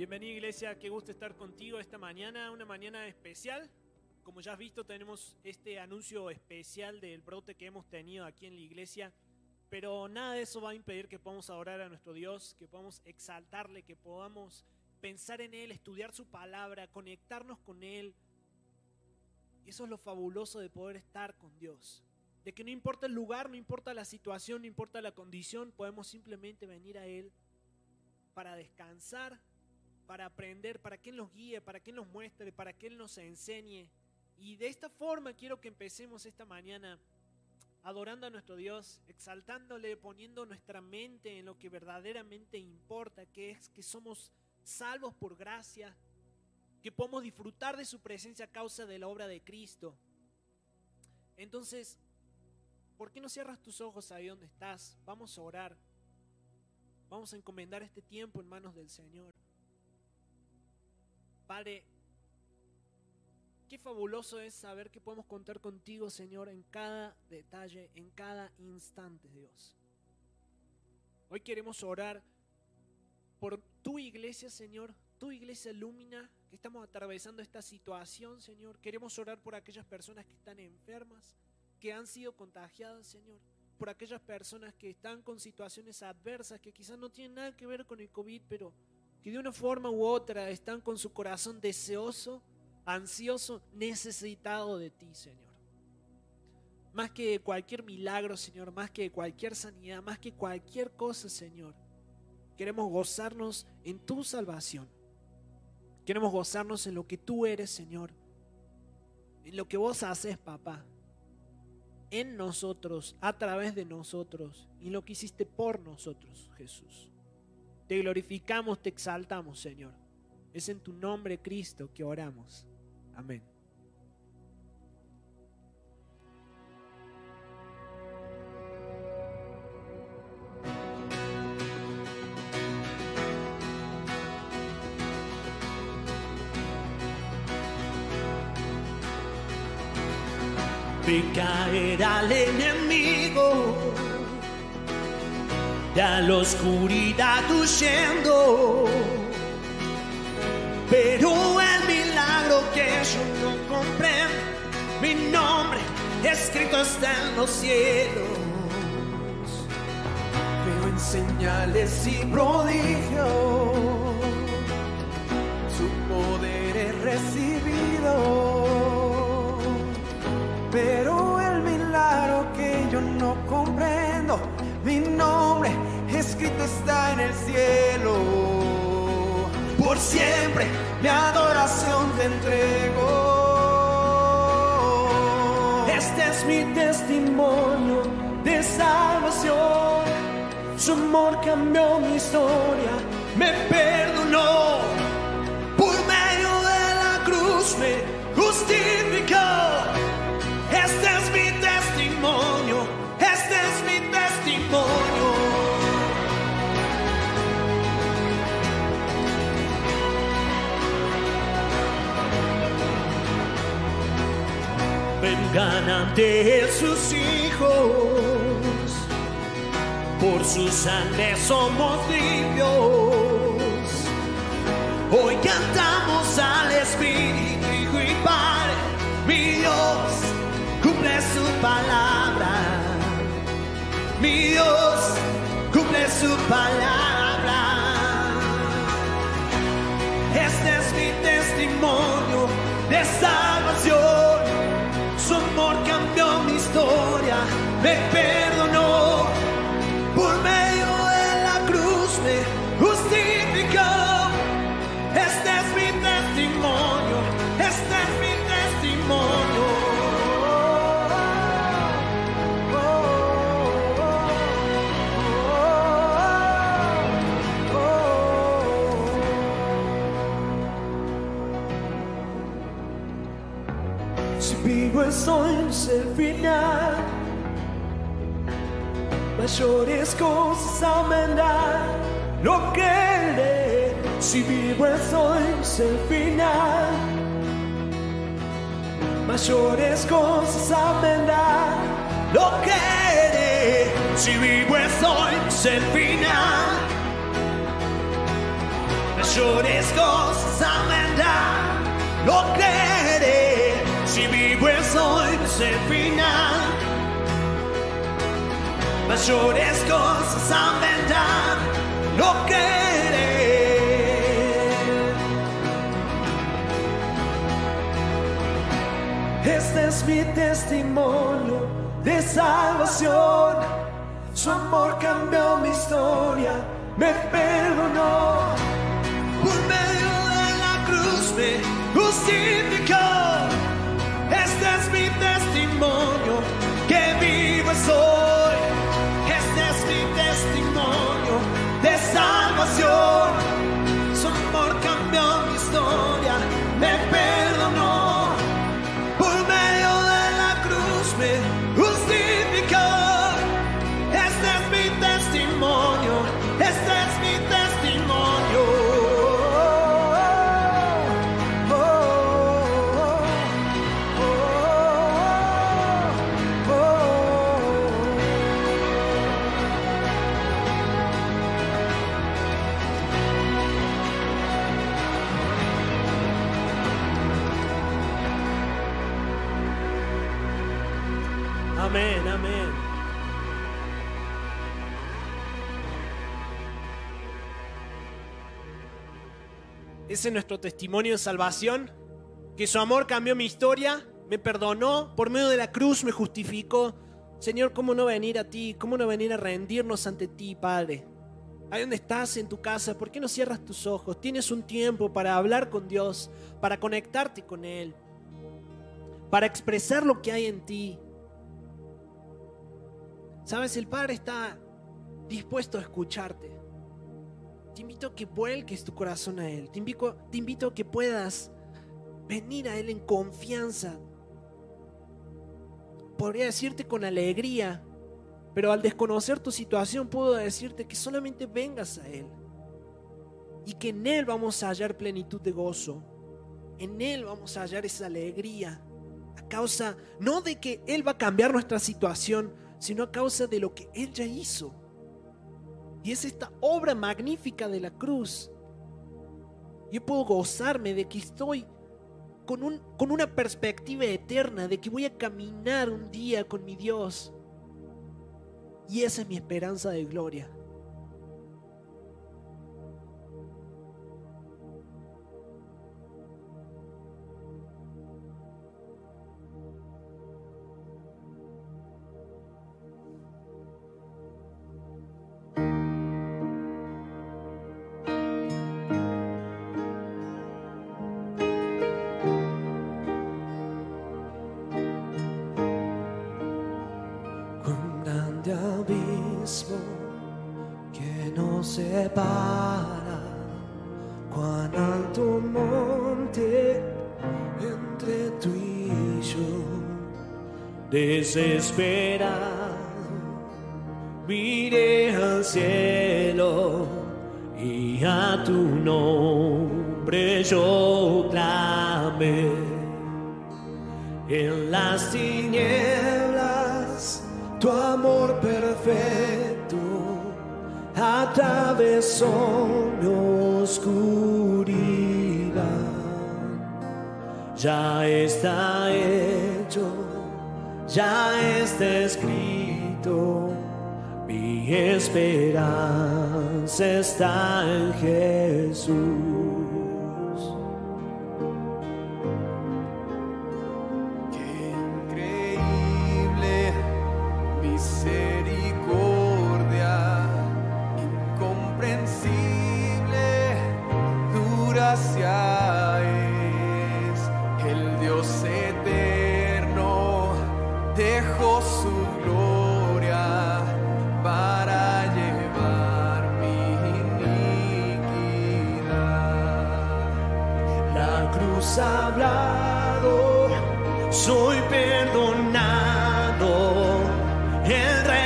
Bienvenida iglesia, qué gusto estar contigo esta mañana, una mañana especial. Como ya has visto, tenemos este anuncio especial del brote que hemos tenido aquí en la iglesia, pero nada de eso va a impedir que podamos adorar a nuestro Dios, que podamos exaltarle, que podamos pensar en Él, estudiar su palabra, conectarnos con Él. Y eso es lo fabuloso de poder estar con Dios. De que no importa el lugar, no importa la situación, no importa la condición, podemos simplemente venir a Él para descansar para aprender, para que Él nos guíe, para que Él nos muestre, para que Él nos enseñe. Y de esta forma quiero que empecemos esta mañana adorando a nuestro Dios, exaltándole, poniendo nuestra mente en lo que verdaderamente importa, que es que somos salvos por gracia, que podemos disfrutar de su presencia a causa de la obra de Cristo. Entonces, ¿por qué no cierras tus ojos ahí donde estás? Vamos a orar. Vamos a encomendar este tiempo en manos del Señor. Padre, qué fabuloso es saber que podemos contar contigo, Señor, en cada detalle, en cada instante, Dios. Hoy queremos orar por tu iglesia, Señor, tu iglesia Lumina, que estamos atravesando esta situación, Señor. Queremos orar por aquellas personas que están enfermas, que han sido contagiadas, Señor. Por aquellas personas que están con situaciones adversas, que quizás no tienen nada que ver con el COVID, pero que de una forma u otra están con su corazón deseoso, ansioso, necesitado de ti, Señor. Más que cualquier milagro, Señor, más que cualquier sanidad, más que cualquier cosa, Señor. Queremos gozarnos en tu salvación. Queremos gozarnos en lo que tú eres, Señor. En lo que vos haces, papá. En nosotros, a través de nosotros. Y lo que hiciste por nosotros, Jesús. Te glorificamos, te exaltamos, Señor. Es en tu nombre, Cristo, que oramos. Amén. La oscuridad huyendo. Pero el milagro que yo no comprendo, mi nombre escrito está en los cielos. Veo en señales y prodigios, su poder es recibido. Pero el milagro que yo no comprendo, mi nombre escrito está en el cielo. Por siempre mi adoración te entrego. Este es mi testimonio de salvación. Su amor cambió mi historia, me perdonó. Vengan ante sus hijos, por su sangre somos limpios. Hoy cantamos al Espíritu, Hijo y Padre, mi Dios cumple su palabra mi Dios cumple su palabra. Este es mi testimonio de salvación. Me perdonó. Por medio de la cruz me justificó. Este es mi testimonio, este es mi testimonio. hoy es el final. Mayores cosas aumentar, no querer. Si vivo es hoy es el final. Mayores cosas aumentar, no querer. Si vivo es hoy es el final mayores cosas vendrán, lo creeré, si vivo es hoy ese final. Mayores cosas vendrán, lo creeré. Este es mi testimonio de salvación. Su amor cambió mi historia, me perdonó. Por medio de la cruz me justificó. Este es mi testimonio, Nuestro testimonio de salvación, que su amor cambió mi historia, me perdonó, por medio de la cruz me justificó. Señor, ¿cómo no venir a ti? ¿Cómo no venir a rendirnos ante ti, Padre? Ahí donde estás en tu casa, ¿por qué no cierras tus ojos? Tienes un tiempo para hablar con Dios, para conectarte con Él, para expresar lo que hay en ti. Sabes, el Padre está dispuesto a escucharte. Te invito a que vuelques tu corazón a Él. Te invito, te invito a que puedas venir a Él en confianza. Podría decirte con alegría, pero al desconocer tu situación puedo decirte que solamente vengas a Él. Y que en Él vamos a hallar plenitud de gozo. En Él vamos a hallar esa alegría. A causa no de que Él va a cambiar nuestra situación, sino a causa de lo que Él ya hizo. Y es esta obra magnífica de la cruz. Yo puedo gozarme de que estoy con, un, con una perspectiva eterna, de que voy a caminar un día con mi Dios. Y esa es mi esperanza de gloria. Desesperado, miré al cielo y a tu nombre yo clamé en las tinieblas, tu amor perfecto atravesó mi oscuridad. Ya está ya está escrito, mi esperanza está en Jesús.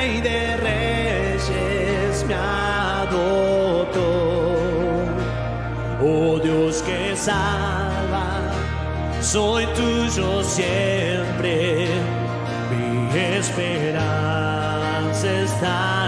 Rey de Reyes me adoptó. Oh Dios que salva, soy tuyo siempre. Mi esperanza está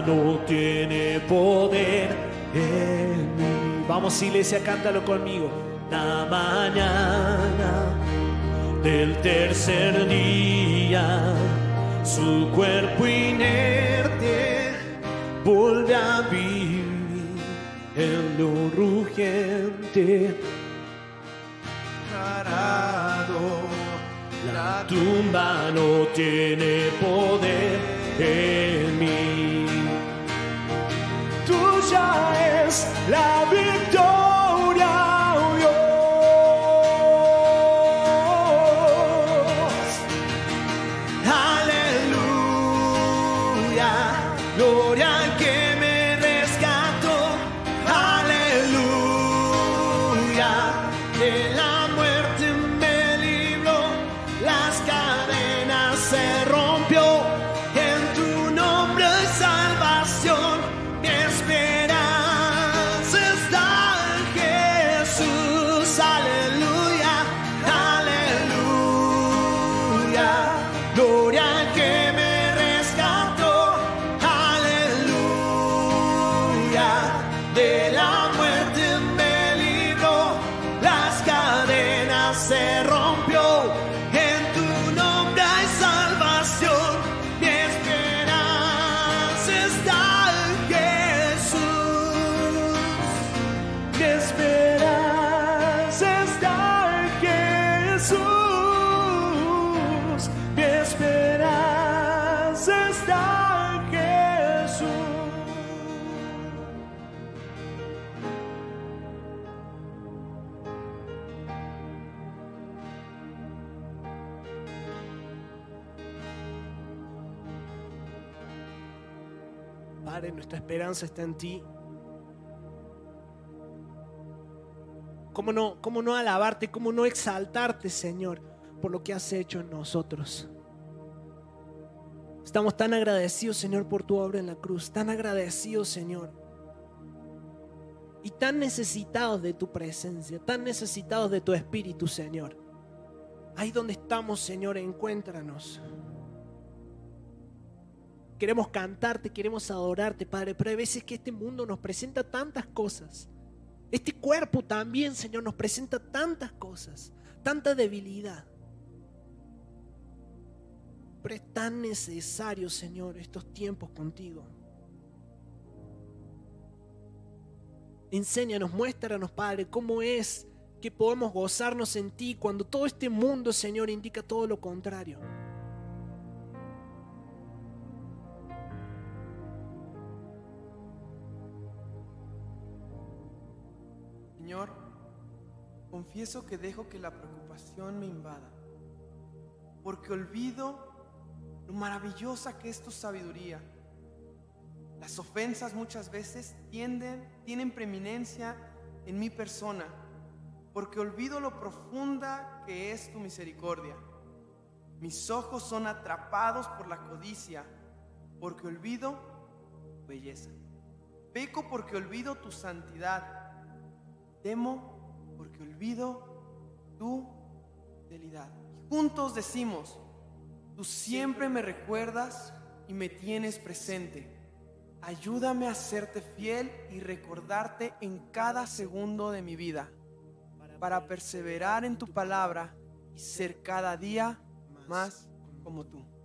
no tiene poder en mí. Vamos iglesia, cántalo conmigo. La mañana del tercer día, su cuerpo inerte vuelve a vivir en lo rugiente. La tumba no tiene poder en mí. La victoria, esperanza está en ti. ¿Cómo no, ¿Cómo no alabarte? ¿Cómo no exaltarte, Señor, por lo que has hecho en nosotros? Estamos tan agradecidos, Señor, por tu obra en la cruz. Tan agradecidos, Señor. Y tan necesitados de tu presencia. Tan necesitados de tu espíritu, Señor. Ahí donde estamos, Señor, encuéntranos. Queremos cantarte, queremos adorarte, Padre, pero hay veces que este mundo nos presenta tantas cosas. Este cuerpo también, Señor, nos presenta tantas cosas, tanta debilidad. Pero es tan necesario, Señor, estos tiempos contigo. Enséñanos, muéstranos, Padre, cómo es que podemos gozarnos en ti cuando todo este mundo, Señor, indica todo lo contrario. Señor, confieso que dejo que la preocupación me invada, porque olvido lo maravillosa que es tu sabiduría. Las ofensas muchas veces tienden, tienen preeminencia en mi persona, porque olvido lo profunda que es tu misericordia. Mis ojos son atrapados por la codicia, porque olvido tu belleza. Peco porque olvido tu santidad. Temo porque olvido tu fidelidad. Juntos decimos, tú siempre me recuerdas y me tienes presente. Ayúdame a serte fiel y recordarte en cada segundo de mi vida para perseverar en tu palabra y ser cada día más como tú.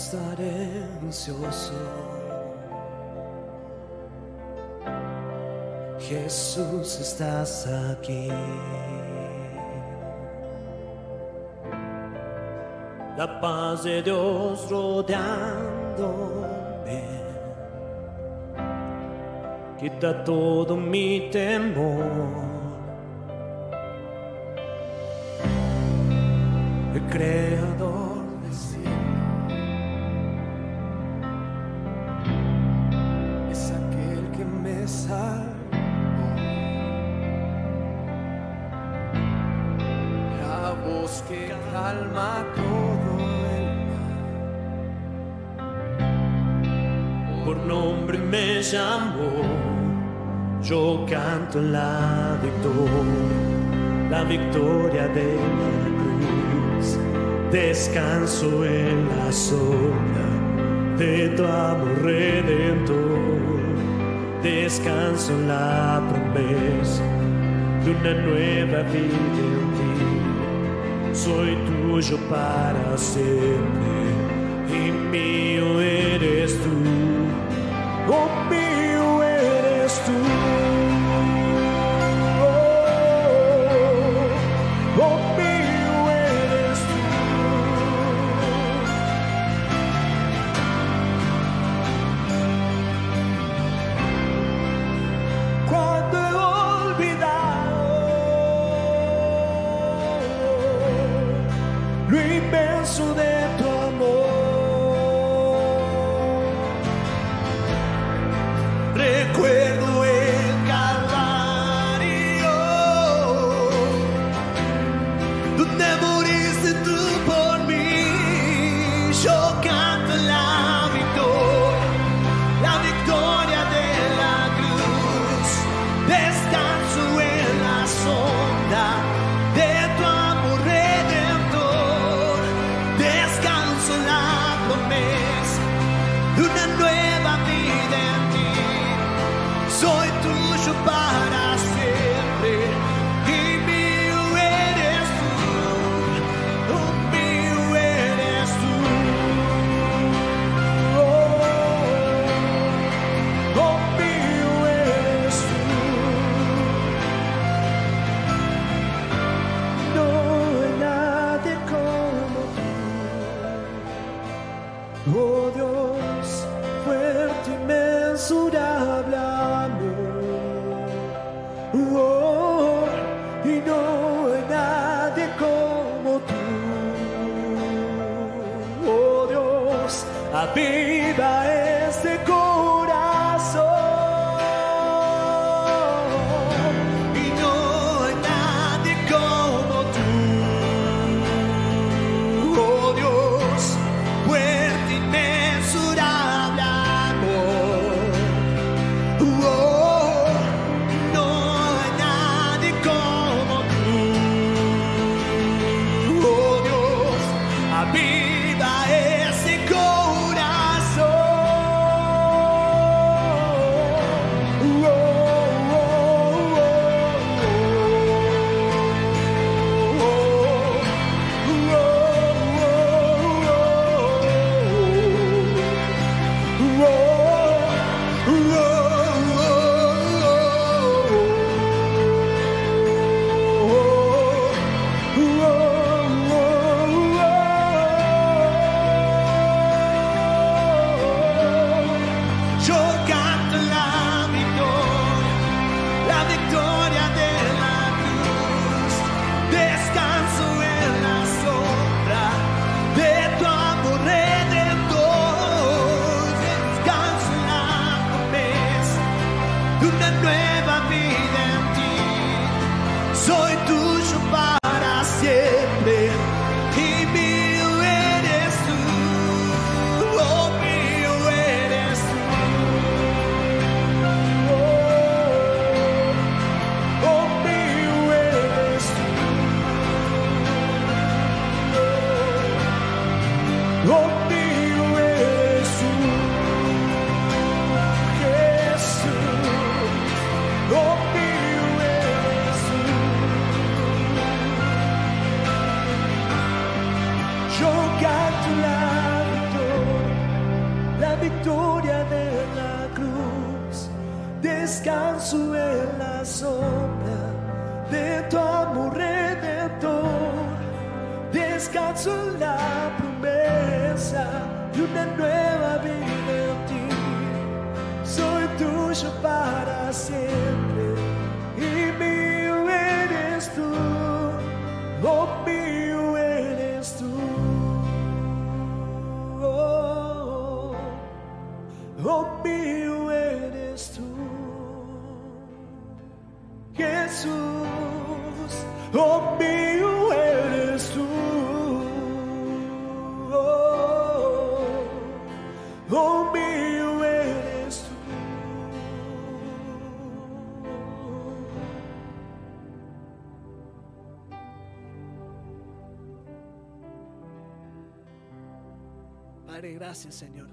estaré ansioso. Jesús, estás aquí. La paz de Dios rodeándome. Quita todo mi temor. El Creador la victoria, la victoria de la cruz. Descanso en la sombra de tu amor redentor. Descanso en la promesa de una nueva vida en ti. Soy tuyo para siempre y mío eres tú. Oh, mío eres tú. Gracias Señor.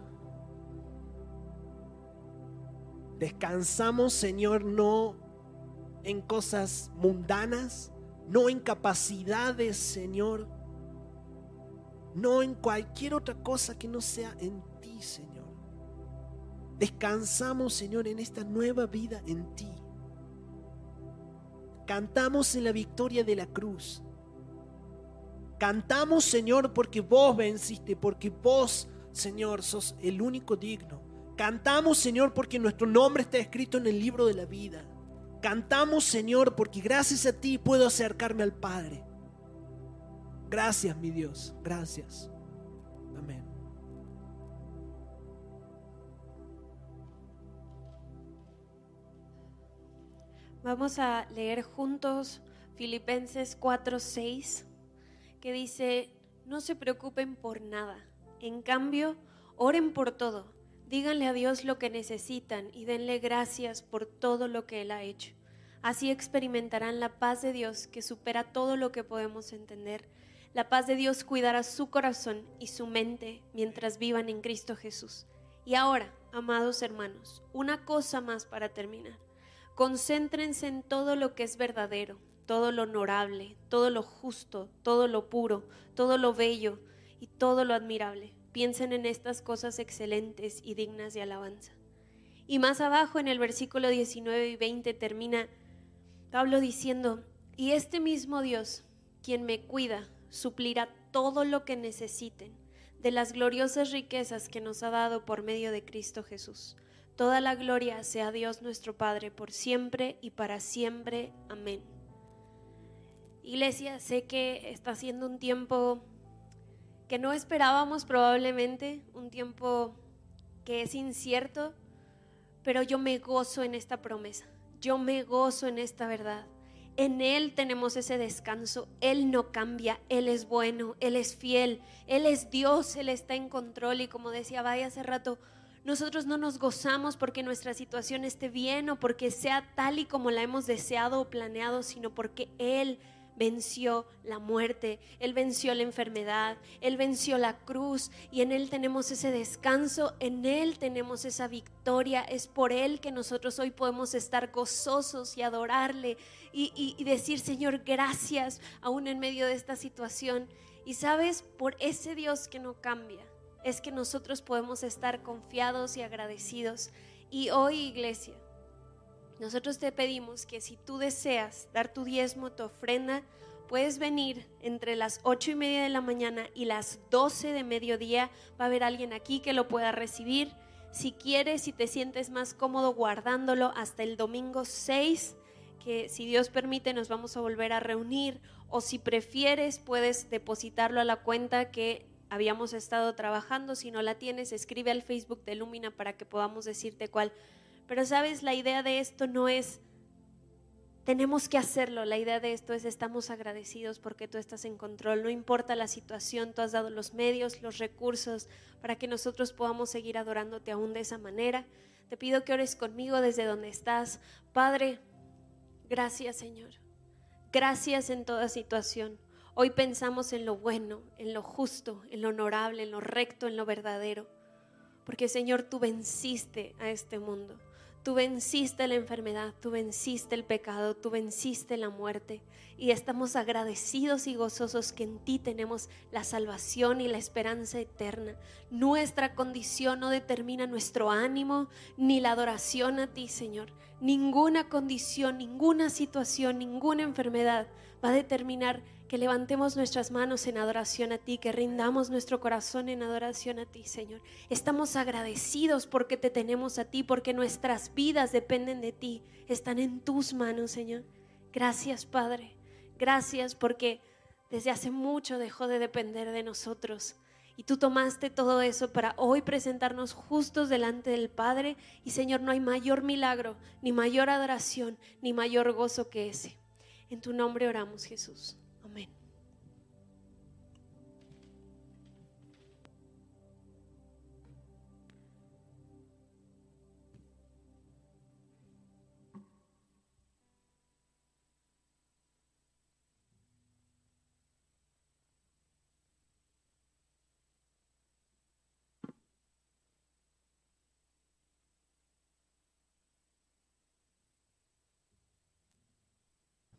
Descansamos, Señor, no en cosas mundanas, no en capacidades, Señor, no en cualquier otra cosa que no sea en ti, Señor. Descansamos, Señor, en esta nueva vida en ti. Cantamos en la victoria de la cruz. Cantamos, Señor, porque vos venciste, porque vos, Señor, sos el único digno. Cantamos, Señor, porque nuestro nombre está escrito en el libro de la vida. Cantamos, Señor, porque gracias a ti puedo acercarme al Padre. Gracias, mi Dios. Gracias. Amén. Vamos a leer juntos Filipenses 4:6, que dice, no se preocupen por nada, en cambio, oren por todo, díganle a Dios lo que necesitan y denle gracias por todo lo que Él ha hecho. Así experimentarán la paz de Dios que supera todo lo que podemos entender. La paz de Dios cuidará su corazón y su mente mientras vivan en Cristo Jesús. Y ahora, amados hermanos, una cosa más para terminar. Concéntrense en todo lo que es verdadero, todo lo honorable, todo lo justo, todo lo puro, todo lo bello y todo lo admirable. Piensen en estas cosas excelentes y dignas de alabanza. Y más abajo en el versículo 19 y 20 termina Pablo diciendo, y este mismo Dios, quien me cuida, suplirá todo lo que necesiten de las gloriosas riquezas que nos ha dado por medio de Cristo Jesús. Toda la gloria sea Dios nuestro Padre por siempre y para siempre. Amén. Iglesia, sé que está siendo un tiempo que no esperábamos probablemente, un tiempo que es incierto, pero yo me gozo en esta promesa, yo me gozo en esta verdad. En Él tenemos ese descanso, Él no cambia, Él es bueno, Él es fiel, Él es Dios, Él está en control y como decía Vaya hace rato, nosotros no nos gozamos porque nuestra situación esté bien o porque sea tal y como la hemos deseado o planeado, sino porque Él venció la muerte, Él venció la enfermedad, Él venció la cruz y en Él tenemos ese descanso, en Él tenemos esa victoria. Es por Él que nosotros hoy podemos estar gozosos y adorarle y, decir, Señor, gracias aún en medio de esta situación. Y sabes, por ese Dios que no cambia, es que nosotros podemos estar confiados y agradecidos. Y hoy, iglesia, nosotros te pedimos que si tú deseas dar tu diezmo, tu ofrenda, puedes venir entre las ocho y media de la mañana y las 12 de mediodía. Va a haber alguien aquí que lo pueda recibir. Si quieres, si te sientes más cómodo guardándolo hasta el domingo 6, que si Dios permite nos vamos a volver a reunir. O si prefieres, puedes depositarlo a la cuenta que habíamos estado trabajando. Si no la tienes, escribe al Facebook de Lumina para que podamos decirte cuál pero sabes, la idea de esto no es, tenemos que hacerlo, la idea de esto es, estamos agradecidos porque tú estás en control, no importa la situación, tú has dado los medios, los recursos para que nosotros podamos seguir adorándote aún de esa manera. Te pido que ores conmigo desde donde estás. Padre, gracias Señor. Gracias en toda situación. Hoy pensamos en lo bueno, en lo justo, en lo honorable, en lo recto, en lo verdadero. Porque Señor, tú venciste a este mundo. Tú venciste la enfermedad, tú venciste el pecado, tú venciste la muerte. Y estamos agradecidos y gozosos que en ti tenemos la salvación y la esperanza eterna. Nuestra condición no determina nuestro ánimo ni la adoración a ti, Señor. Ninguna condición, ninguna situación, ninguna enfermedad va a determinar que levantemos nuestras manos en adoración a ti, que rindamos nuestro corazón en adoración a ti, Señor. Estamos agradecidos porque te tenemos a ti, porque nuestras vidas dependen de ti, están en tus manos, Señor. Gracias, Padre. Gracias porque desde hace mucho dejó de depender de nosotros Y tú tomaste todo eso para hoy presentarnos justos delante del Padre. Y Señor, no hay mayor milagro, ni mayor adoración, ni mayor gozo que ese. En tu nombre oramos, Jesús.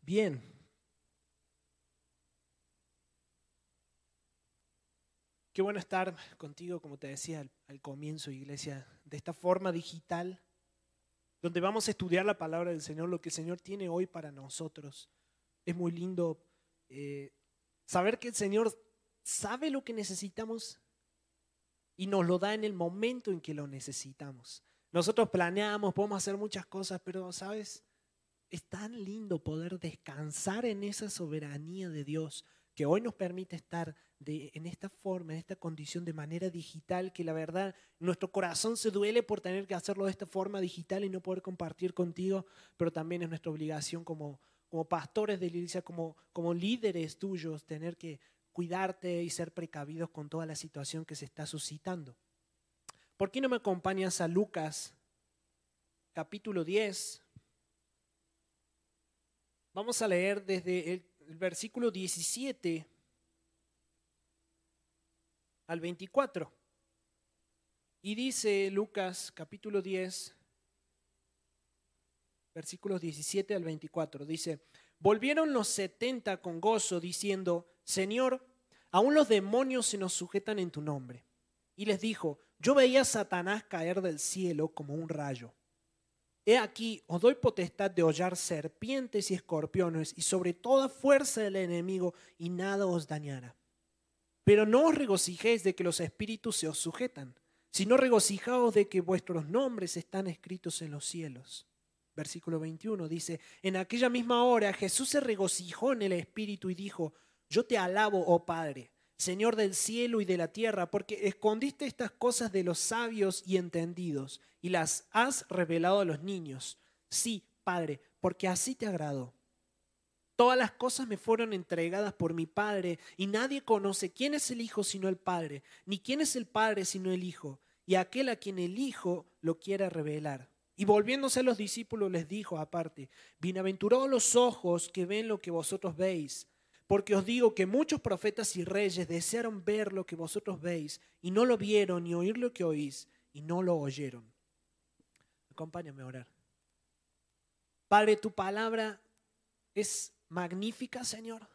Bien. Qué bueno estar contigo, como te decía al, comienzo, iglesia, de esta forma digital, donde vamos a estudiar la palabra del Señor, lo que el Señor tiene hoy para nosotros. Es muy lindo eh, saber que el Señor sabe lo que necesitamos y nos lo da en el momento en que lo necesitamos. Nosotros planeamos, podemos hacer muchas cosas, pero, ¿sabes? Es tan lindo poder descansar en esa soberanía de Dios que hoy nos permite estar en esta forma, en esta condición de manera digital, que la verdad nuestro corazón se duele por tener que hacerlo de esta forma digital y no poder compartir contigo, pero también es nuestra obligación como, como pastores de la iglesia, como, como líderes tuyos, tener que cuidarte y ser precavidos con toda la situación que se está suscitando. ¿Por qué no me acompañas a Lucas capítulo 10? Vamos a leer desde el, versículo 17 al 24. Y dice Lucas capítulo 10, versículos 17 al 24. Dice, volvieron los setenta con gozo diciendo, Señor, aún los demonios se nos sujetan en tu nombre. Y les dijo, yo veía a Satanás caer del cielo como un rayo. He aquí, os doy potestad de hollar serpientes y escorpiones y sobre toda fuerza del enemigo y nada os dañará. Pero no os regocijéis de que los espíritus se os sujetan, sino regocijaos de que vuestros nombres están escritos en los cielos. Versículo 21 dice, en aquella misma hora Jesús se regocijó en el espíritu y dijo, yo te alabo, oh Padre Señor del cielo y de la tierra, porque escondiste estas cosas de los sabios y entendidos y las has revelado a los niños. Sí, Padre, porque así te agradó. Todas las cosas me fueron entregadas por mi Padre, y nadie conoce quién es el Hijo sino el Padre, ni quién es el Padre sino el Hijo, y aquel a quien el Hijo lo quiera revelar. Y volviéndose a los discípulos les dijo aparte, bienaventurados los ojos que ven lo que vosotros veis porque os digo que muchos profetas y reyes desearon ver lo que vosotros veis y no lo vieron, ni oír lo que oís y no lo oyeron. Acompáñame a orar. Padre, tu palabra es magnífica, Señor.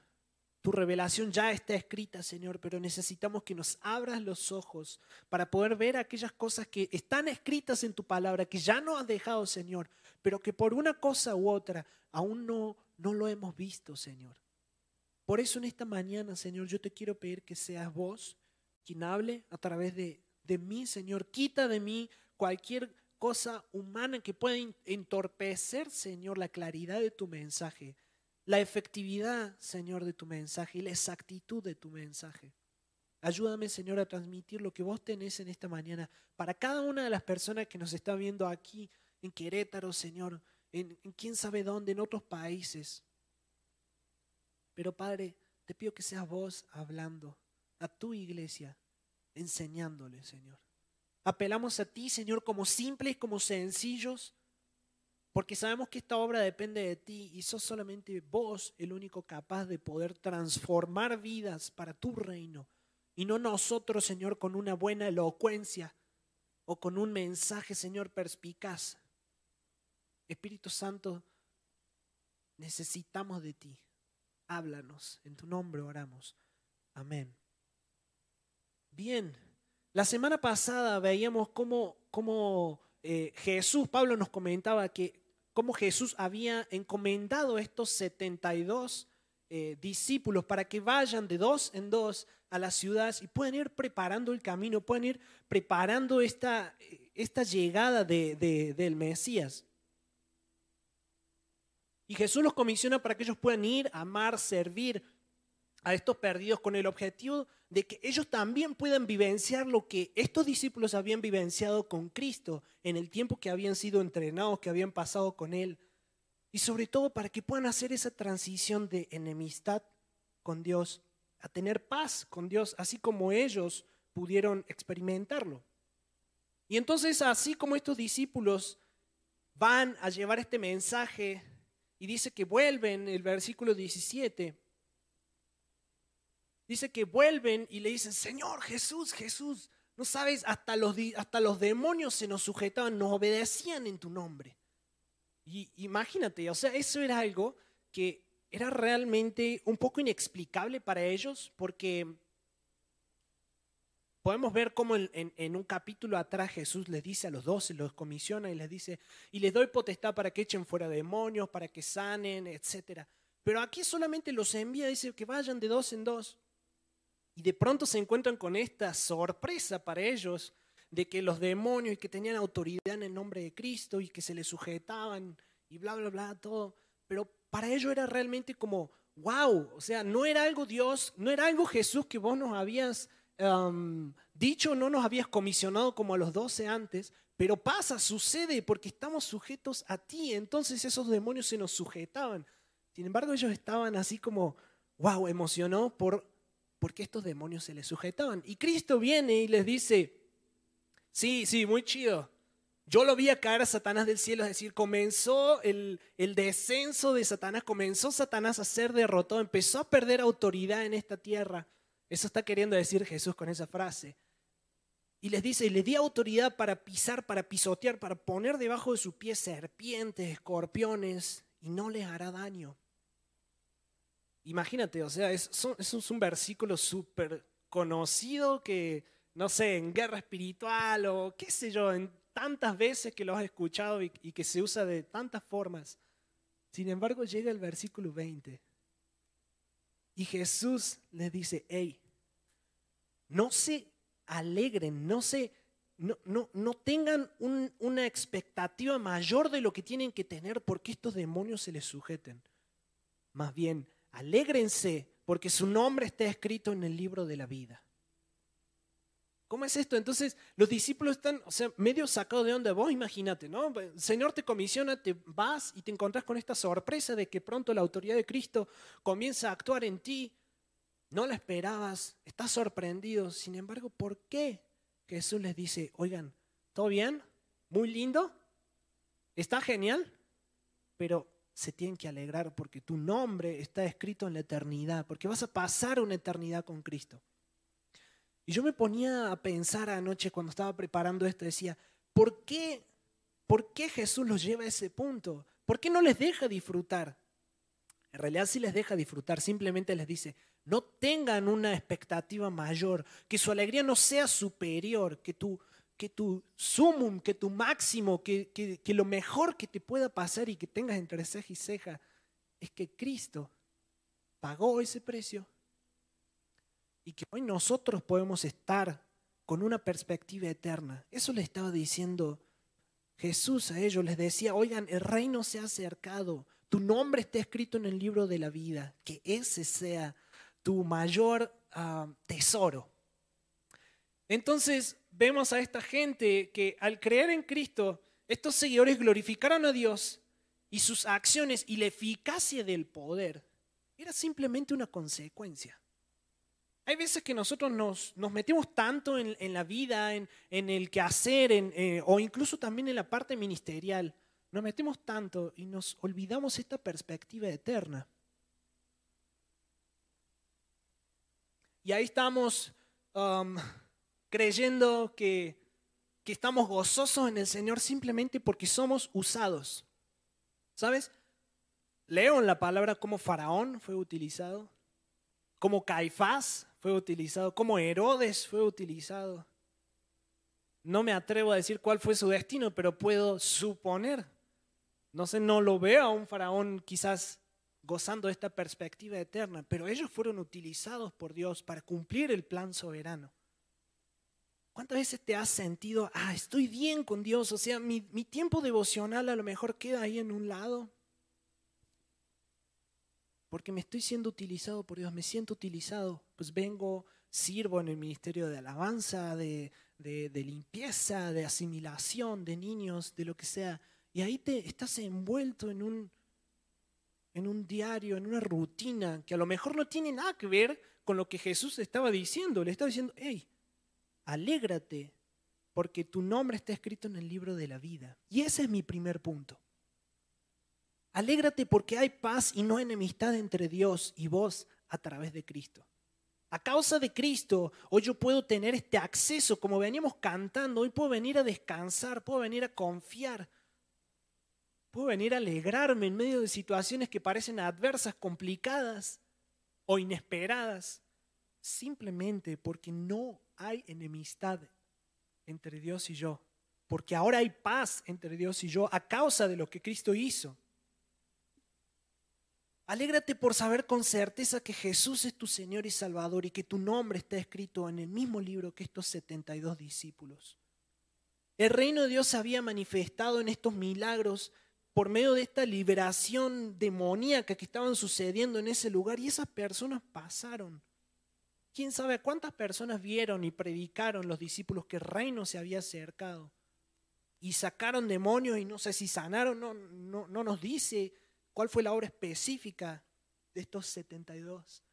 Tu revelación ya está escrita, Señor, pero necesitamos que nos abras los ojos para poder ver aquellas cosas que están escritas en tu palabra, que ya no has dejado, Señor, pero que por una cosa u otra aún no, no lo hemos visto, Señor. Por eso en esta mañana, Señor, yo te quiero pedir que seas vos quien hable a través de, de mí, Señor. Quita de mí cualquier cosa humana que pueda entorpecer, Señor, la claridad de tu mensaje, la efectividad, Señor, de tu mensaje y la exactitud de tu mensaje. Ayúdame, Señor, a transmitir lo que vos tenés en esta mañana para cada una de las personas que nos está viendo aquí en Querétaro, Señor, en, en quién sabe dónde, en otros países. Pero Padre, te pido que seas vos hablando a tu iglesia, enseñándole, Señor. Apelamos a ti, Señor, como simples, como sencillos, porque sabemos que esta obra depende de ti y sos solamente vos el único capaz de poder transformar vidas para tu reino y no nosotros, Señor, con una buena elocuencia o con un mensaje, Señor, perspicaz. Espíritu Santo, necesitamos de ti háblanos. En tu nombre oramos. Amén. Bien, la semana pasada veíamos cómo, cómo eh, Jesús, Pablo nos comentaba que cómo Jesús había encomendado estos 72 eh, discípulos para que vayan de dos en dos a las ciudades y puedan ir preparando el camino, pueden ir preparando esta, esta llegada de, del Mesías. Y Jesús los comisiona para que ellos puedan ir, amar, servir a estos perdidos con el objetivo de que ellos también puedan vivenciar lo que estos discípulos habían vivenciado con Cristo en el tiempo que habían sido entrenados, que habían pasado con Él. Y sobre todo para que puedan hacer esa transición de enemistad con Dios a tener paz con Dios, así como ellos pudieron experimentarlo. Y entonces, así como estos discípulos van a llevar este mensaje y dice que vuelven, el versículo 17, dice que vuelven y le dicen, Señor Jesús, Jesús, no sabes, hasta los, hasta los demonios se nos sujetaban, nos obedecían en tu nombre. Y imagínate, o sea, eso era algo que era realmente un poco inexplicable para ellos porque podemos ver cómo en, un capítulo atrás Jesús les dice a los doce, los comisiona y les dice, y les doy potestad para que echen fuera demonios, para que sanen, etc. Pero aquí solamente los envía, dice que vayan de dos en dos. Y de pronto se encuentran con esta sorpresa para ellos de que los demonios y que tenían autoridad en el nombre de Cristo y que se les sujetaban y bla, bla, bla, todo. Pero para ellos era realmente como, wow, o sea, no era algo Dios, no era algo Jesús que vos nos habías dicho, no nos habías comisionado como a los doce antes, pero pasa, sucede, porque estamos sujetos a ti. Entonces esos demonios se nos sujetaban. Sin embargo, ellos estaban así como, wow, emocionó por porque estos demonios se les sujetaban. Y Cristo viene y les dice, sí, sí, muy chido. Yo lo vi a caer a Satanás del cielo, es decir, comenzó el descenso de Satanás, comenzó Satanás a ser derrotado, empezó a perder autoridad en esta tierra. Eso está queriendo decir Jesús con esa frase. Y les dice, y le di autoridad para pisar, para pisotear, para poner debajo de sus pies serpientes, escorpiones, y no les hará daño. Imagínate, o sea, es, es un versículo súper conocido que, no sé, en guerra espiritual o qué sé yo, en tantas veces que lo has escuchado y, y que se usa de tantas formas. Sin embargo, llega el versículo 20 y Jesús les dice, hey, no se alegren, no se, no, no, no tengan una expectativa mayor de lo que tienen que tener porque estos demonios se les sujeten. Más bien, Alégrense porque su nombre está escrito en el libro de la vida. ¿Cómo es esto? Entonces los discípulos están, o sea, medio sacados de onda. Vos imagínate, ¿no? El Señor te comisiona, te vas y te encontrás con esta sorpresa de que pronto la autoridad de Cristo comienza a actuar en ti. No la esperabas, estás sorprendido. Sin embargo, ¿por qué Jesús les dice, oigan, ¿todo bien? ¿Muy lindo? ¿Está genial? Pero se tienen que alegrar porque tu nombre está escrito en la eternidad, porque vas a pasar una eternidad con Cristo. Y yo me ponía a pensar anoche cuando estaba preparando esto, decía, ¿por qué, ¿por qué Jesús los lleva a ese punto? ¿Por qué no les deja disfrutar? En realidad sí les deja disfrutar, simplemente les dice, no tengan una expectativa mayor, que su alegría no sea superior, que tu, que tu sumum, que tu máximo, que, que, lo mejor que te pueda pasar y que tengas entre ceja y ceja es que Cristo pagó ese precio y que hoy nosotros podemos estar con una perspectiva eterna. Eso le estaba diciendo Jesús a ellos, les decía, oigan, el reino se ha acercado, tu nombre está escrito en el libro de la vida, que ese sea tu mayor ah, tesoro. Entonces vemos a esta gente que al creer en Cristo, estos seguidores glorificaron a Dios y sus acciones y la eficacia del poder era simplemente una consecuencia. Hay veces que nosotros nos, nos metemos tanto en, la vida, en, el quehacer, en, eh, o incluso también en la parte ministerial, nos metemos tanto y nos olvidamos esta perspectiva eterna. Y ahí estamos um, creyendo que, estamos gozosos en el Señor simplemente porque somos usados. ¿Sabes? Leo en la palabra como Faraón fue utilizado, como Caifás fue utilizado, como Herodes fue utilizado. No me atrevo a decir cuál fue su destino, pero puedo suponer. No sé, no lo veo a un faraón quizás gozando de esta perspectiva eterna, pero ellos fueron utilizados por Dios para cumplir el plan soberano. ¿Cuántas veces te has sentido, ah, estoy bien con Dios? O sea, mi, tiempo devocional a lo mejor queda ahí en un lado. porque me estoy siendo utilizado por Dios, me siento utilizado, pues vengo, sirvo en el ministerio de alabanza, de, de, limpieza, de asimilación, de niños, de lo que sea, y ahí te estás envuelto en un, en un diario, en una rutina que a lo mejor no tiene nada que ver con lo que Jesús estaba diciendo. Le estaba diciendo, hey, alégrate, porque tu nombre está escrito en el libro de la vida. Y ese es mi primer punto. Alégrate porque hay paz y no enemistad entre Dios y vos a través de Cristo. A causa de Cristo, hoy yo puedo tener este acceso, como veníamos cantando, hoy puedo venir a descansar, puedo venir a confiar, puedo venir a alegrarme en medio de situaciones que parecen adversas, complicadas o inesperadas, simplemente porque no hay enemistad entre Dios y yo, porque ahora hay paz entre Dios y yo a causa de lo que Cristo hizo. Alégrate por saber con certeza que Jesús es tu Señor y Salvador y que tu nombre está escrito en el mismo libro que estos 72 discípulos. El reino de Dios se había manifestado en estos milagros por medio de esta liberación demoníaca que estaban sucediendo en ese lugar y esas personas pasaron. ¿Quién sabe cuántas personas vieron y predicaron los discípulos que el reino se había acercado? Y sacaron demonios y no sé si sanaron, no, no, no nos dice cuál fue la obra específica de estos 72.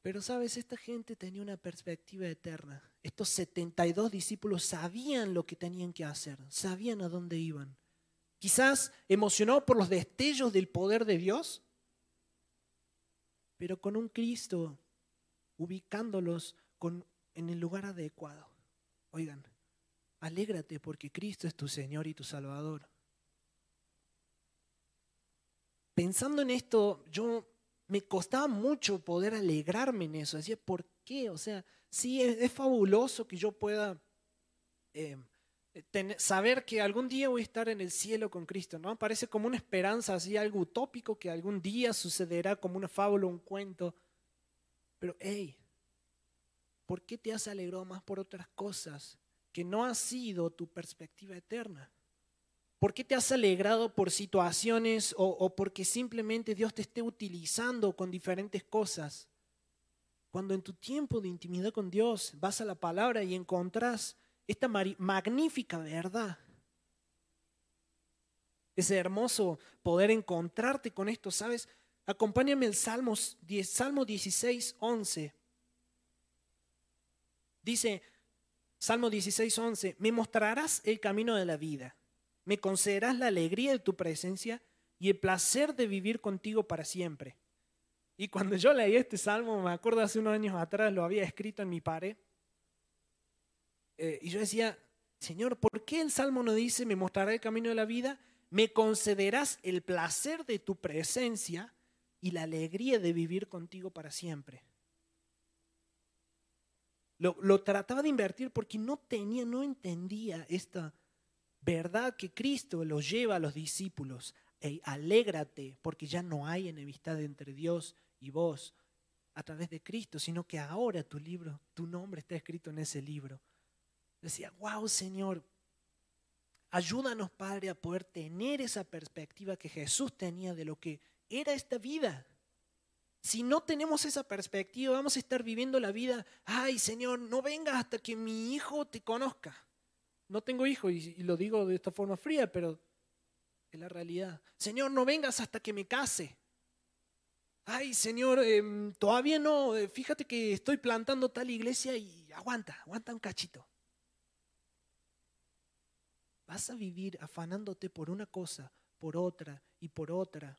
Pero sabes, esta gente tenía una perspectiva eterna. Estos 72 discípulos sabían lo que tenían que hacer, sabían a dónde iban. Quizás emocionados por los destellos del poder de Dios, pero con un Cristo ubicándolos en el lugar adecuado. Oigan, alégrate porque Cristo es tu Señor y tu Salvador pensando en esto, yo me costaba mucho poder alegrarme en eso. Decía, ¿por qué? O sea, sí, es, fabuloso que yo pueda eh, saber que algún día voy a estar en el cielo con Cristo, ¿no? Parece como una esperanza, así algo utópico que algún día sucederá como una fábula, un cuento. Pero, hey, ¿por qué te has alegrado más por otras cosas que no ha sido tu perspectiva eterna? ¿Por qué te has alegrado por situaciones o, porque simplemente Dios te esté utilizando con diferentes cosas? Cuando en tu tiempo de intimidad con Dios vas a la palabra y encontrás esta magnífica verdad. Es hermoso poder encontrarte con esto, ¿sabes? Acompáñame al Salmo, Salmo 16, 11. Dice, Salmo 16, 11, me mostrarás el camino de la vida me concederás la alegría de tu presencia y el placer de vivir contigo para siempre. Y cuando yo leí este salmo, me acuerdo hace unos años atrás, lo había escrito en mi pared, eh, y yo decía, Señor, ¿por qué el salmo no dice, me mostrará el camino de la vida? Me concederás el placer de tu presencia y la alegría de vivir contigo para siempre. Lo, lo, trataba de invertir porque no tenía, no entendía esta, verdad que Cristo los lleva a los discípulos. Hey, alégrate porque ya no hay enemistad entre Dios y vos a través de Cristo, sino que ahora tu libro, tu nombre está escrito en ese libro. Decía, wow Señor, ayúdanos Padre a poder tener esa perspectiva que Jesús tenía de lo que era esta vida. Si no tenemos esa perspectiva, vamos a estar viviendo la vida, ay Señor, no vengas hasta que mi hijo te conozca. No tengo hijo y, lo digo de esta forma fría, pero es la realidad. Señor, no vengas hasta que me case. Ay, Señor, em, todavía no, eh, fíjate que estoy plantando tal iglesia y aguanta, aguanta un cachito. Vas a vivir afanándote por una cosa, por otra y por otra,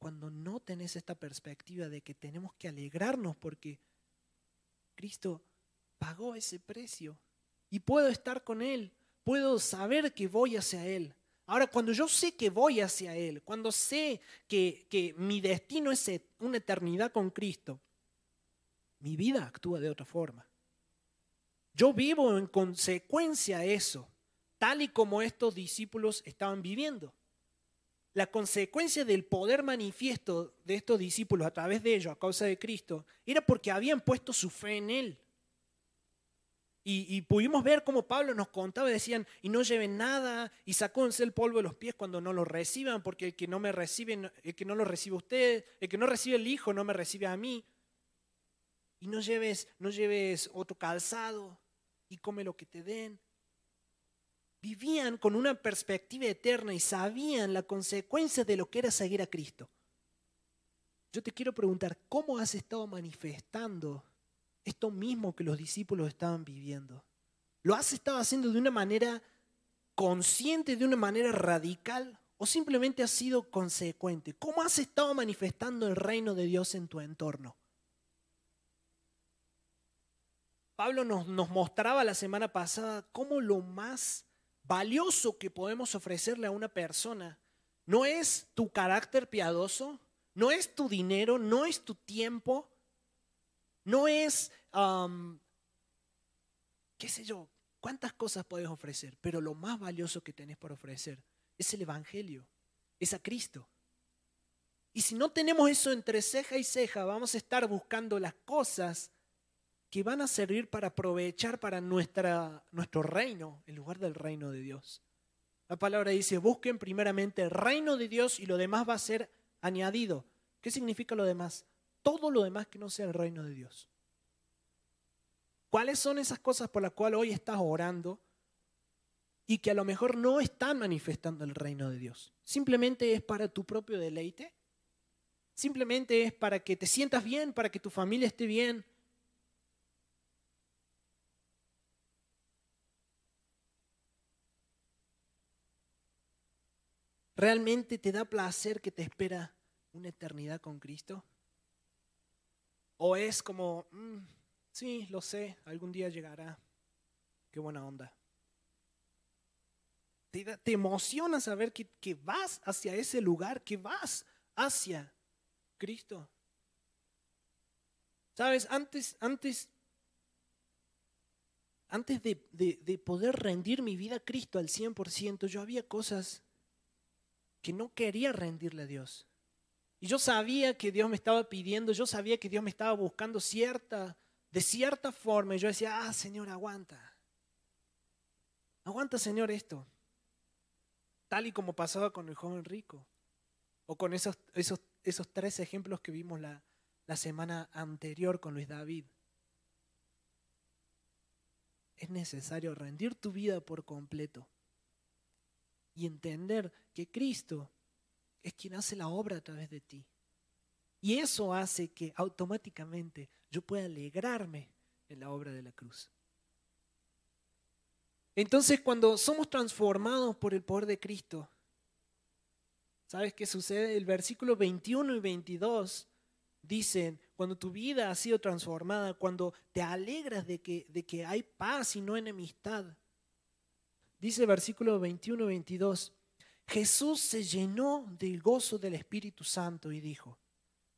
cuando no tenés esta perspectiva de que tenemos que alegrarnos porque Cristo pagó ese precio y puedo estar con Él, puedo saber que voy hacia Él. Ahora, cuando yo sé que voy hacia Él, cuando sé que, que mi destino es una eternidad con Cristo, mi vida actúa de otra forma. Yo vivo en consecuencia a eso, tal y como estos discípulos estaban viviendo. La consecuencia del poder manifiesto de estos discípulos a través de ellos, a causa de Cristo, era porque habían puesto su fe en Él. Y, pudimos ver cómo Pablo nos contaba decían, y no lleven nada, y sacónse el polvo de los pies cuando no lo reciban, porque el que no me recibe, el que no lo recibe usted, el que no recibe el Hijo no me recibe a mí. Y no lleves, no lleves otro calzado, y come lo que te den. Vivían con una perspectiva eterna y sabían la consecuencia de lo que era seguir a Cristo. Yo te quiero preguntar, ¿cómo has estado manifestando esto mismo que los discípulos estaban viviendo. ¿Lo has estado haciendo de una manera consciente, de una manera radical o simplemente has sido consecuente? ¿Cómo has estado manifestando el reino de Dios en tu entorno? Pablo nos, nos mostraba la semana pasada cómo lo más valioso que podemos ofrecerle a una persona no es tu carácter piadoso, no es tu dinero, no es tu tiempo, no es, qué sé yo, cuántas cosas puedes ofrecer, pero lo más valioso que tenés por ofrecer es el Evangelio, es a Cristo. Y si no tenemos eso entre ceja y ceja, vamos a estar buscando las cosas que van a servir para aprovechar para nuestro reino en lugar del reino de Dios. La palabra dice, busquen primeramente el reino de Dios y lo demás va a ser añadido. ¿Qué significa lo demás? todo lo demás que no sea el reino de Dios. ¿Cuáles son esas cosas por las cuales hoy estás orando y que a lo mejor no están manifestando el reino de Dios? ¿Simplemente es para tu propio deleite? ¿Simplemente es para que te sientas bien, para que tu familia esté bien? ¿Realmente te da placer que te espera una eternidad con Cristo? ¿O es como, mm, sí, lo sé, algún día llegará? Qué buena onda. Te, emociona saber que, que vas hacia ese lugar, que vas hacia Cristo. Sabes, antes, antes, antes de, de, poder rendir mi vida a Cristo al 100%, yo había cosas que no quería rendirle a Dios. Y yo sabía que Dios me estaba pidiendo, yo sabía que Dios me estaba buscando cierta, de cierta forma. Y yo decía, ah, Señor, aguanta. Aguanta, Señor, esto. Tal y como pasaba con el joven rico. O con esos, esos, esos tres ejemplos que vimos la, la semana anterior con Luis David. Es necesario rendir tu vida por completo y entender que Cristo es quien hace la obra a través de ti. Y eso hace que automáticamente yo pueda alegrarme en la obra de la cruz. Entonces cuando somos transformados por el poder de Cristo, ¿sabes qué sucede? El versículo 21 y 22 dicen, cuando tu vida ha sido transformada, cuando te alegras de que, de que hay paz y no enemistad. Dice el versículo 21 y 22, Jesús se llenó del gozo del Espíritu Santo y dijo,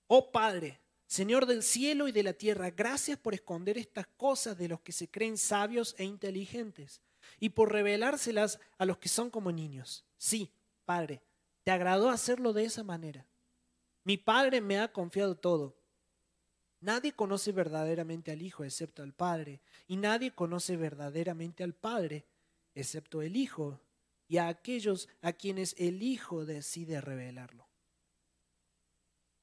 oh Padre, Señor del cielo y de la tierra, gracias por esconder estas cosas de los que se creen sabios e inteligentes y por revelárselas a los que son como niños. Sí, Padre, te agradó hacerlo de esa manera. Mi Padre me ha confiado todo. Nadie conoce verdaderamente al Hijo excepto al Padre, y nadie conoce verdaderamente al Padre excepto el Hijo y a aquellos a quienes el Hijo decide revelarlo.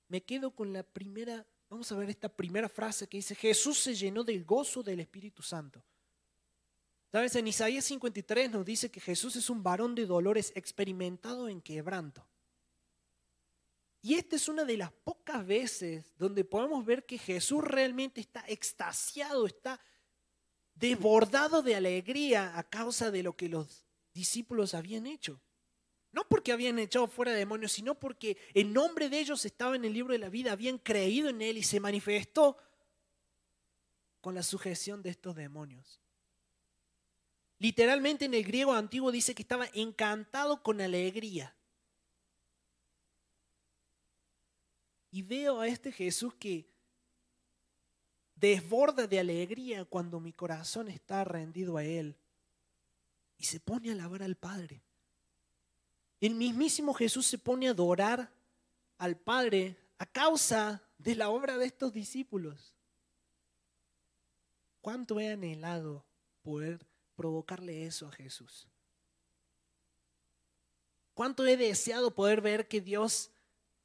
Me quedo con la primera, vamos a ver esta primera frase que dice, Jesús se llenó del gozo del Espíritu Santo. ¿Sabes? En Isaías 53 nos dice que Jesús es un varón de dolores experimentado en quebranto. Y esta es una de las pocas veces donde podemos ver que Jesús realmente está extasiado, está desbordado de alegría a causa de lo que los discípulos habían hecho. No porque habían echado fuera demonios, sino porque el nombre de ellos estaba en el libro de la vida, habían creído en él y se manifestó con la sujeción de estos demonios. Literalmente en el griego antiguo dice que estaba encantado con alegría. Y veo a este Jesús que desborda de alegría cuando mi corazón está rendido a Él y se pone a alabar al Padre. El mismísimo Jesús se pone a adorar al Padre a causa de la obra de estos discípulos. ¿Cuánto he anhelado poder provocarle eso a Jesús? ¿Cuánto he deseado poder ver que Dios,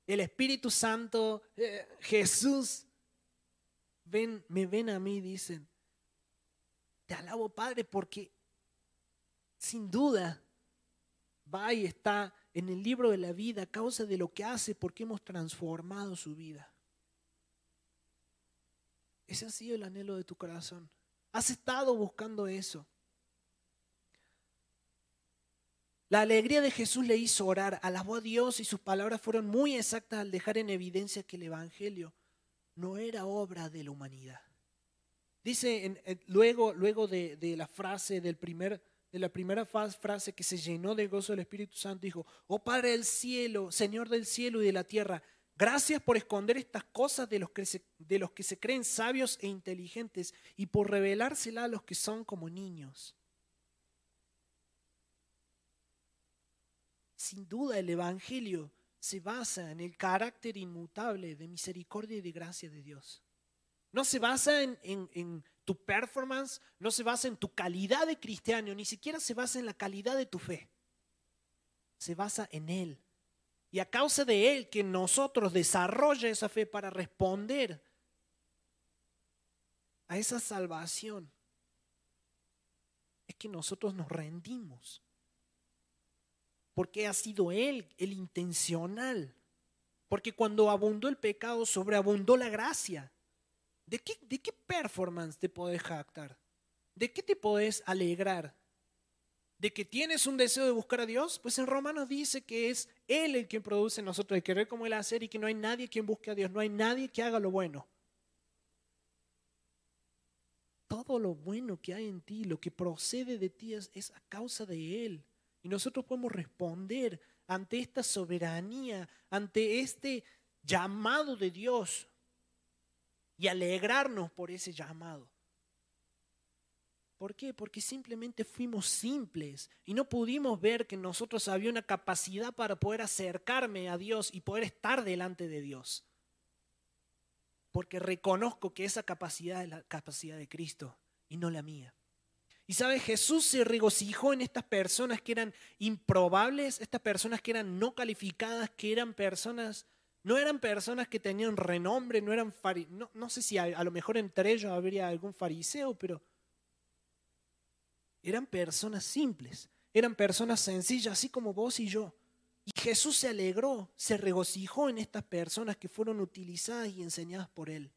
el Espíritu Santo, eh, Jesús, ven, me ven a mí dicen, te alabo Padre porque sin duda va y está en el libro de la vida a causa de lo que hace porque hemos transformado su vida. Ese ha sido el anhelo de tu corazón. Has estado buscando eso. La alegría de Jesús le hizo orar, alabó a Dios y sus palabras fueron muy exactas al dejar en evidencia que el Evangelio no era obra de la humanidad. Dice luego, luego de, de, la frase del primer, de la primera frase que se llenó de gozo del Espíritu Santo, dijo, oh Padre del cielo, Señor del cielo y de la tierra, gracias por esconder estas cosas de los que se, de los que se creen sabios e inteligentes y por revelárselas a los que son como niños. Sin duda el Evangelio se basa en el carácter inmutable de misericordia y de gracia de Dios. No se basa en, tu performance, no se basa en tu calidad de cristiano, ni siquiera se basa en la calidad de tu fe. Se basa en Él. Y a causa de Él que nosotros desarrolla esa fe para responder a esa salvación, es que nosotros nos rendimos porque ha sido Él el intencional. Porque cuando abundó el pecado, sobreabundó la gracia. ¿De qué, ¿De qué performance te podés jactar? ¿De qué te podés alegrar? ¿De que tienes un deseo de buscar a Dios? Pues en Romanos dice que es Él el quien produce en nosotros el querer como el hacer y que no hay nadie quien busque a Dios, no hay nadie que haga lo bueno. Todo lo bueno que hay en ti, lo que procede de ti es a causa de Él. Y nosotros podemos responder ante esta soberanía, ante este llamado de Dios y alegrarnos por ese llamado. ¿Por qué? Porque simplemente fuimos simples y no pudimos ver que nosotros había una capacidad para poder acercarme a Dios y poder estar delante de Dios. Porque reconozco que esa capacidad es la capacidad de Cristo y no la mía. Y sabe, Jesús se regocijó en estas personas que eran improbables, estas personas que eran no calificadas, que eran personas, no eran personas que tenían renombre, no eran no, no sé si a, a lo mejor entre ellos habría algún fariseo, pero eran personas simples, eran personas sencillas, así como vos y yo. Y Jesús se alegró, se regocijó en estas personas que fueron utilizadas y enseñadas por Él.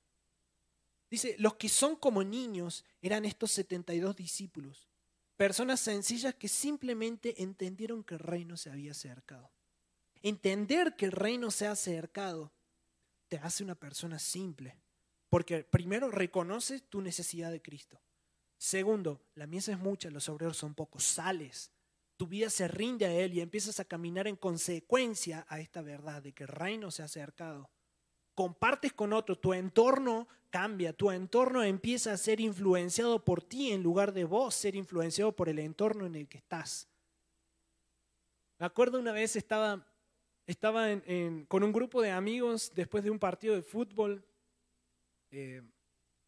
Dice, los que son como niños eran estos 72 discípulos, personas sencillas que simplemente entendieron que el reino se había acercado. Entender que el reino se ha acercado te hace una persona simple, porque primero reconoces tu necesidad de Cristo. Segundo, la miesa es mucha, los obreros son pocos, sales, tu vida se rinde a Él y empiezas a caminar en consecuencia a esta verdad de que el reino se ha acercado compartes con otros, tu entorno cambia, tu entorno empieza a ser influenciado por ti en lugar de vos ser influenciado por el entorno en el que estás. Me acuerdo una vez estaba, estaba con un grupo de amigos después de un partido de fútbol eh,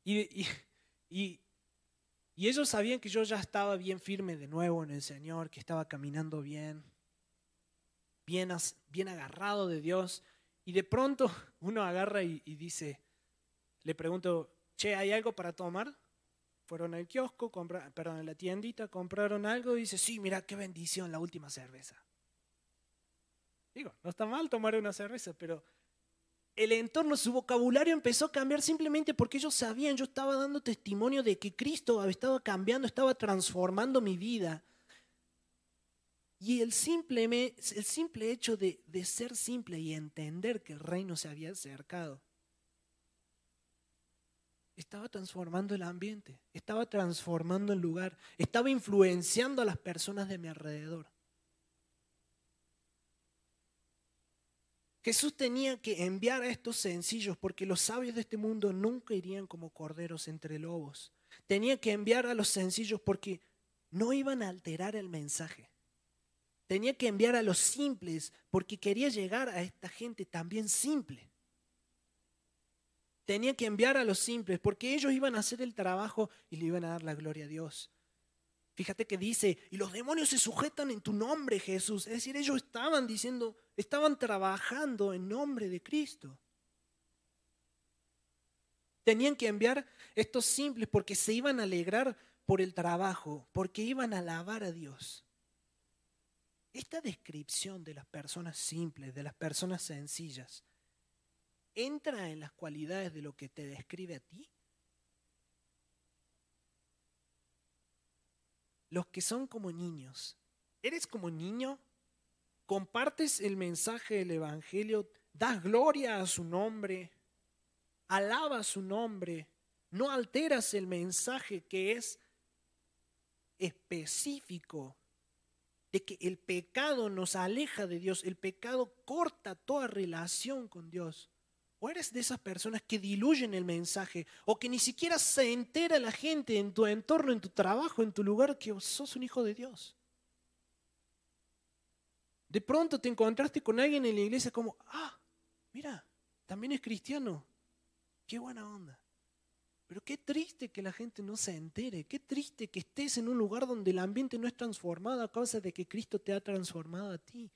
y, y, ellos sabían que yo ya estaba bien firme de nuevo en el Señor, que estaba caminando bien, bien, bien agarrado de Dios. Y de pronto uno agarra y, dice, le pregunto, che, ¿hay algo para tomar? Fueron al kiosco, perdón, a la tiendita, compraron algo y dice, sí, mira qué bendición la última cerveza. Digo, no está mal tomar una cerveza, pero el entorno, su vocabulario empezó a cambiar simplemente porque ellos sabían, yo estaba dando testimonio de que Cristo estaba cambiando, estaba transformando mi vida. Y el simple, el simple hecho de, de ser simple y entender que el reino se había acercado, estaba transformando el ambiente, estaba transformando el lugar, estaba influenciando a las personas de mi alrededor. Jesús tenía que enviar a estos sencillos porque los sabios de este mundo nunca irían como corderos entre lobos. Tenía que enviar a los sencillos porque no iban a alterar el mensaje. Tenía que enviar a los simples porque quería llegar a esta gente también simple. Tenía que enviar a los simples porque ellos iban a hacer el trabajo y le iban a dar la gloria a Dios. Fíjate que dice, y los demonios se sujetan en tu nombre, Jesús. Es decir, ellos estaban diciendo, estaban trabajando en nombre de Cristo. Tenían que enviar estos simples porque se iban a alegrar por el trabajo, porque iban a alabar a Dios. Esta descripción de las personas simples, de las personas sencillas, ¿entra en las cualidades de lo que te describe a ti? Los que son como niños. ¿Eres como niño? ¿Compartes el mensaje del Evangelio? ¿Das gloria a su nombre? alaba su nombre, no alteras el mensaje que es específico de que el pecado nos aleja de Dios, el pecado corta toda relación con Dios. O eres de esas personas que diluyen el mensaje o que ni siquiera se entera la gente en tu entorno, en tu trabajo, en tu lugar que sos un hijo de Dios. De pronto te encontraste con alguien en la iglesia como, ah, mira, también es cristiano. Qué buena onda. Pero qué triste que la gente no se entere, qué triste que estés en un lugar donde el ambiente no es transformado a causa de que Cristo te ha transformado a ti.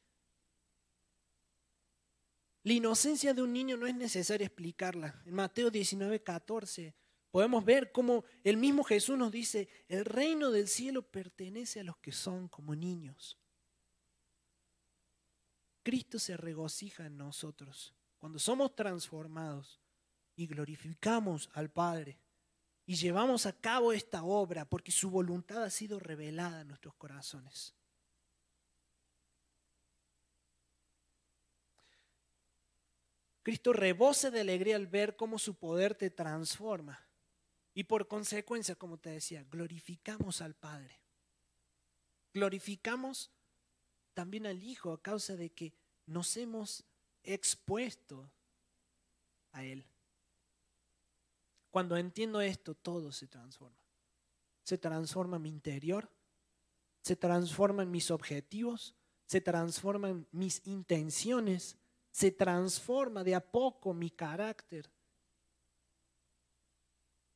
La inocencia de un niño no es necesario explicarla. En Mateo 19, 14 podemos ver cómo el mismo Jesús nos dice, el reino del cielo pertenece a los que son como niños. Cristo se regocija en nosotros cuando somos transformados y glorificamos al Padre y llevamos a cabo esta obra porque su voluntad ha sido revelada en nuestros corazones. Cristo rebose de alegría al ver cómo su poder te transforma. Y por consecuencia, como te decía, glorificamos al Padre. Glorificamos también al Hijo a causa de que nos hemos expuesto a Él. Cuando entiendo esto, todo se transforma. Se transforma mi interior, se transforman mis objetivos, se transforman mis intenciones, se transforma de a poco mi carácter.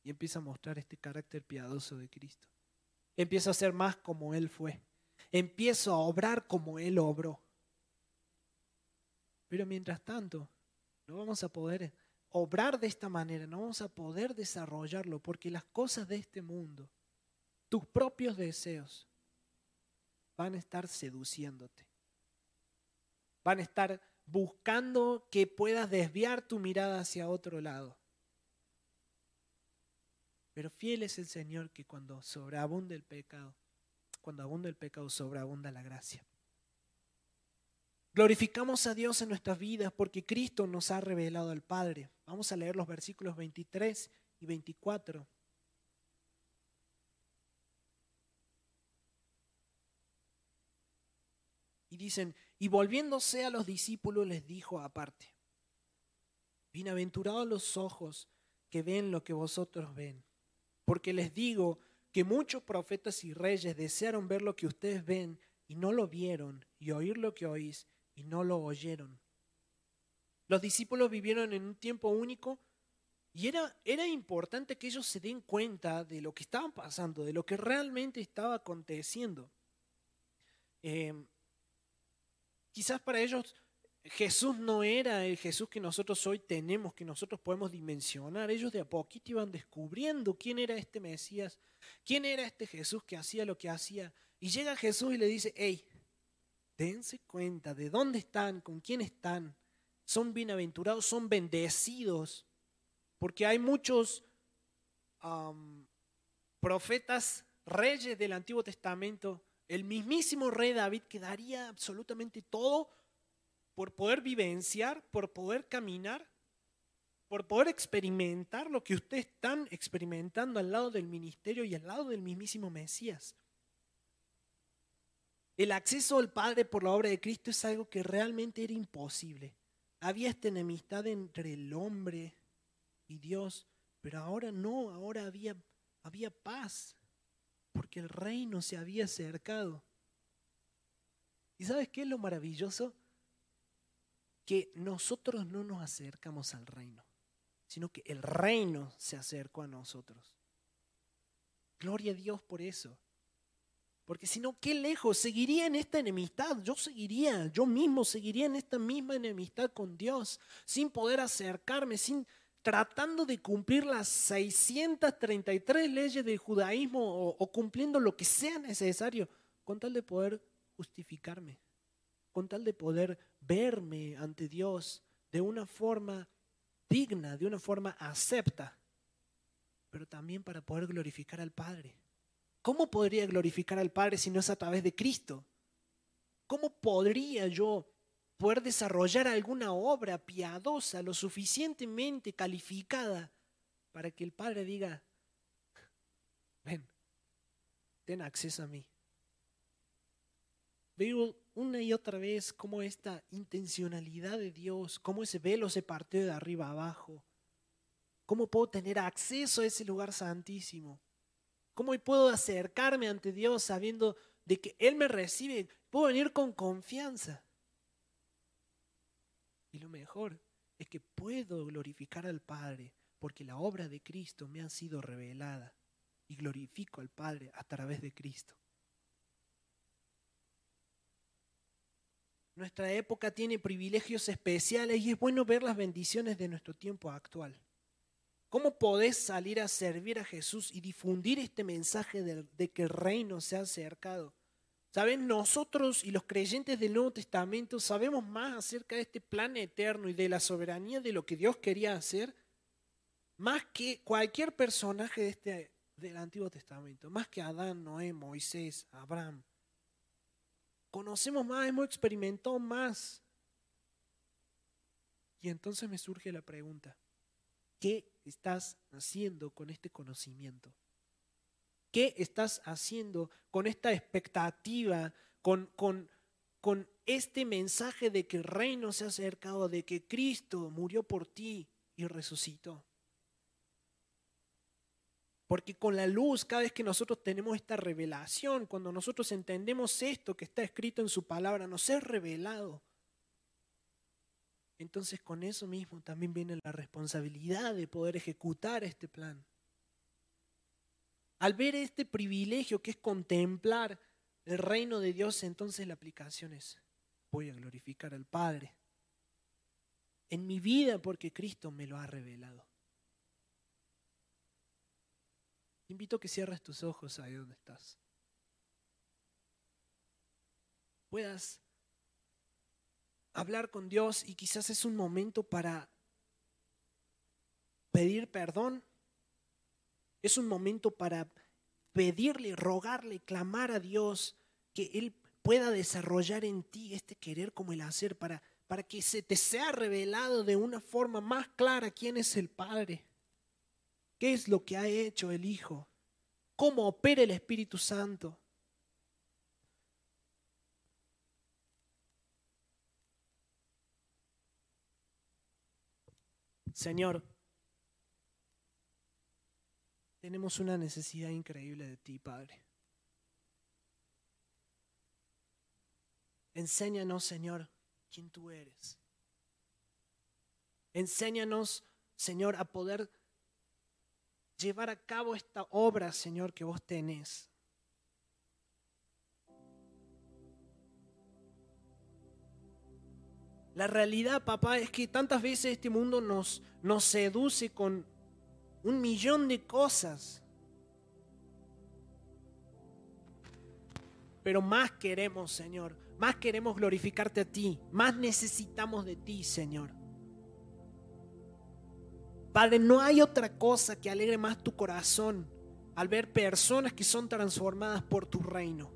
Y empieza a mostrar este carácter piadoso de Cristo. Empiezo a ser más como Él fue. Empiezo a obrar como Él obró. Pero mientras tanto, no vamos a poder obrar de esta manera, no vamos a poder desarrollarlo porque las cosas de este mundo, tus propios deseos, van a estar seduciéndote. Van a estar buscando que puedas desviar tu mirada hacia otro lado. Pero fiel es el Señor que cuando sobreabunda el pecado, cuando abunda el pecado, sobreabunda la gracia. Glorificamos a Dios en nuestras vidas porque Cristo nos ha revelado al Padre. Vamos a leer los versículos 23 y 24. Y dicen, y volviéndose a los discípulos les dijo aparte, bienaventurados los ojos que ven lo que vosotros ven, porque les digo que muchos profetas y reyes desearon ver lo que ustedes ven y no lo vieron, y oír lo que oís y no lo oyeron. Los discípulos vivieron en un tiempo único y era, era importante que ellos se den cuenta de lo que estaba pasando, de lo que realmente estaba aconteciendo. Em, quizás para ellos Jesús no era el Jesús que nosotros hoy tenemos, que nosotros podemos dimensionar. Ellos de a poquito iban descubriendo quién era este Mesías, quién era este Jesús que hacía lo que hacía. Y llega Jesús y le dice, hey, dense cuenta de dónde están, con quién están. Son bienaventurados, son bendecidos, porque hay muchos profetas, reyes del Antiguo Testamento, el mismísimo rey David que daría absolutamente todo por poder vivenciar, por poder caminar, por poder experimentar lo que ustedes están experimentando al lado del ministerio y al lado del mismísimo Mesías. El acceso al Padre por la obra de Cristo es algo que realmente era imposible. Había esta enemistad entre el hombre y Dios, pero ahora no, ahora había, había paz, porque el reino se había acercado. ¿Y sabes qué es lo maravilloso? Que nosotros no nos acercamos al reino, sino que el reino se acercó a nosotros. Gloria a Dios por eso. Porque si no, qué lejos, seguiría en esta enemistad, yo seguiría, yo mismo seguiría en esta misma enemistad con Dios, sin poder acercarme, sin tratando de cumplir las 633 leyes del judaísmo o, o cumpliendo lo que sea necesario, con tal de poder justificarme, con tal de poder verme ante Dios de una forma digna, de una forma acepta, pero también para poder glorificar al Padre. ¿Cómo podría glorificar al Padre si no es a través de Cristo? ¿Cómo podría yo poder desarrollar alguna obra piadosa lo suficientemente calificada para que el Padre diga, ven, ten acceso a mí? Veo una y otra vez cómo esta intencionalidad de Dios, cómo ese velo se partió de arriba abajo, cómo puedo tener acceso a ese lugar santísimo ¿Cómo puedo acercarme ante Dios sabiendo de que Él me recibe? Puedo venir con confianza. Y lo mejor es que puedo glorificar al Padre porque la obra de Cristo me ha sido revelada y glorifico al Padre a través de Cristo. Nuestra época tiene privilegios especiales y es bueno ver las bendiciones de nuestro tiempo actual. ¿Cómo podés salir a servir a Jesús y difundir este mensaje de, que el reino se ha acercado? ¿Saben? Nosotros y los creyentes del Nuevo Testamento sabemos más acerca de este plan eterno y de la soberanía de lo que Dios quería hacer, más que cualquier personaje de este, del Antiguo Testamento, más que Adán, Noé, Moisés, Abraham. Conocemos más, hemos experimentado más. Y entonces me surge la pregunta, ¿qué estás haciendo con este conocimiento? ¿Qué estás haciendo con esta expectativa, con, con, con este mensaje de que el reino se ha acercado, de que Cristo murió por ti y resucitó? Porque con la luz, cada vez que nosotros tenemos esta revelación, cuando nosotros entendemos esto que está escrito en su palabra, nos es revelado entonces con eso mismo también viene la responsabilidad de poder ejecutar este plan. Al ver este privilegio que es contemplar el reino de Dios, entonces la aplicación es, voy a glorificar al Padre en mi vida porque Cristo me lo ha revelado. Te invito a que cierres tus ojos ahí donde estás. Puedas hablar con Dios y quizás es un momento para pedir perdón. Es un momento para pedirle, rogarle, clamar a Dios que Él pueda desarrollar en ti este querer como el hacer para, para que se te sea revelado de una forma más clara quién es el Padre, qué es lo que ha hecho el Hijo, cómo opera el Espíritu Santo. Señor, tenemos una necesidad increíble de ti, Padre. Enséñanos, Señor, quién tú eres. Enséñanos, Señor, a poder llevar a cabo esta obra, Señor, que vos tenés. La realidad, papá, es que tantas veces este mundo nos, nos seduce con un millón de cosas. Pero más queremos, Señor, más queremos glorificarte a ti, más necesitamos de ti, Señor. Padre, no hay otra cosa que alegre más tu corazón al ver personas que son transformadas por tu reino.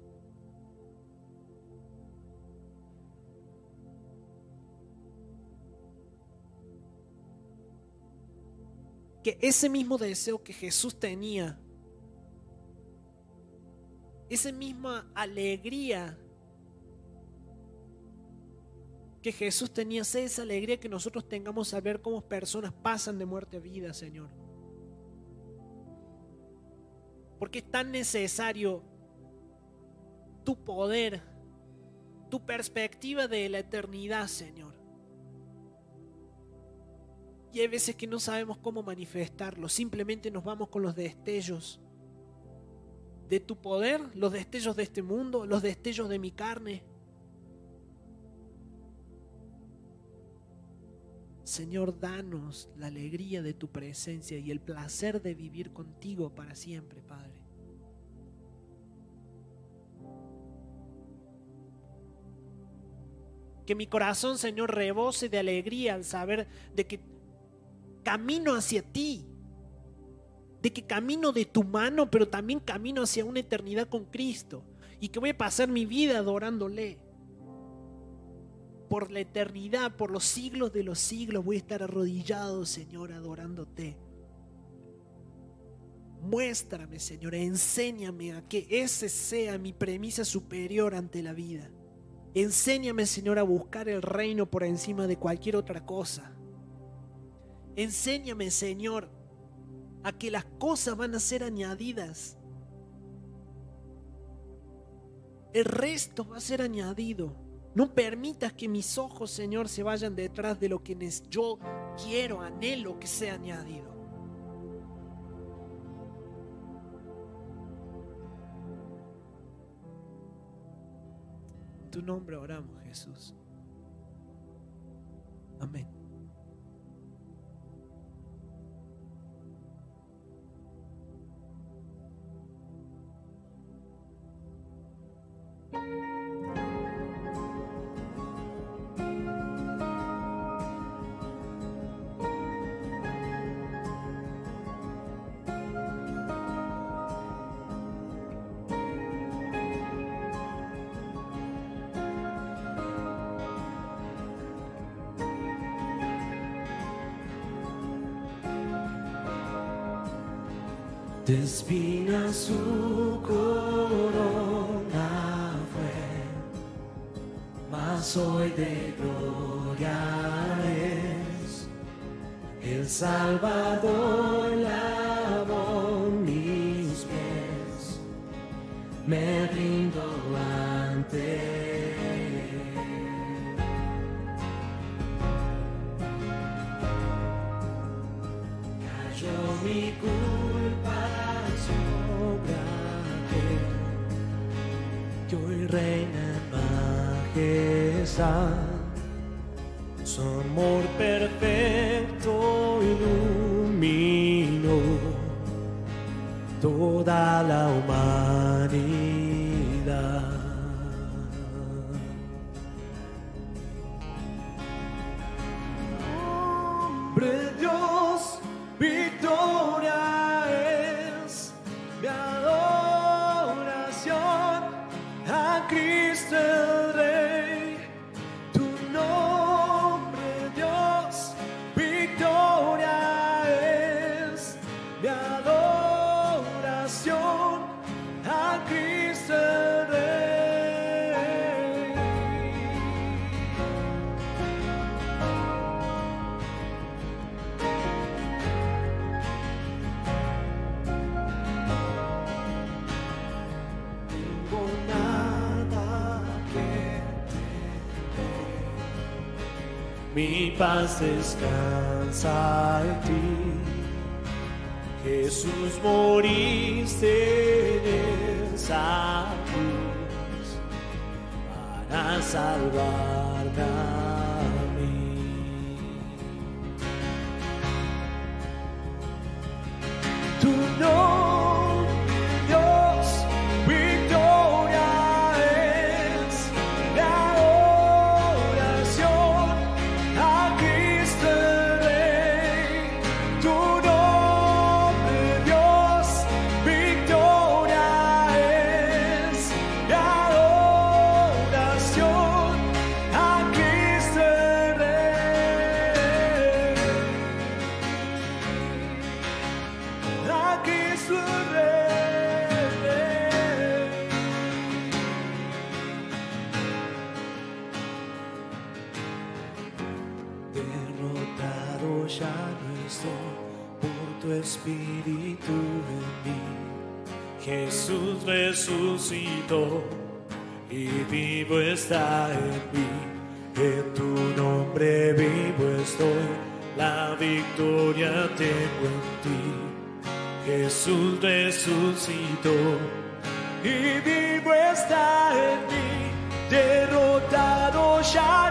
Que ese mismo deseo que Jesús tenía, esa misma alegría que Jesús tenía, sea esa alegría que nosotros tengamos al ver cómo personas pasan de muerte a vida, Señor. Porque es tan necesario tu poder, tu perspectiva de la eternidad, Señor. Y hay veces que no sabemos cómo manifestarlo, simplemente nos vamos con los destellos. de tu poder, los destellos de este mundo, los destellos de mi carne. Señor, danos la alegría de tu presencia y el placer de vivir contigo para siempre, Padre. Que mi corazón, Señor, rebose de alegría al saber de que camino hacia ti, de que camino de tu mano, pero también camino hacia una eternidad con Cristo y que voy a pasar mi vida adorándole. Por la eternidad, por los siglos de los siglos, voy a estar arrodillado, Señor, adorándote. Muéstrame, Señor, enséñame a que ese sea mi premisa superior ante la vida. Enséñame, Señor, a buscar el reino por encima de cualquier otra cosa. Enséñame, Señor, a que las cosas van a ser añadidas. El resto va a ser añadido. No permitas que mis ojos, Señor, se vayan detrás de lo que yo quiero, anhelo que sea añadido. En tu nombre oramos, Jesús. Amén. De espinas su corona mas hoy de gloria es. El Salvador lavó mis pies, me rindo ante Cayó mi culpa sobre aquel que hoy reina Su amor perfecto iluminó toda la humanidad. Paz descansa en ti. Jesús moriste en esa cruz para salvarme a mí. Tu nombre, Jesús resucitó y vivo está en mí. En tu nombre vivo estoy, la victoria tengo en ti. Jesús resucitó y vivo está en mí. Derrotado ya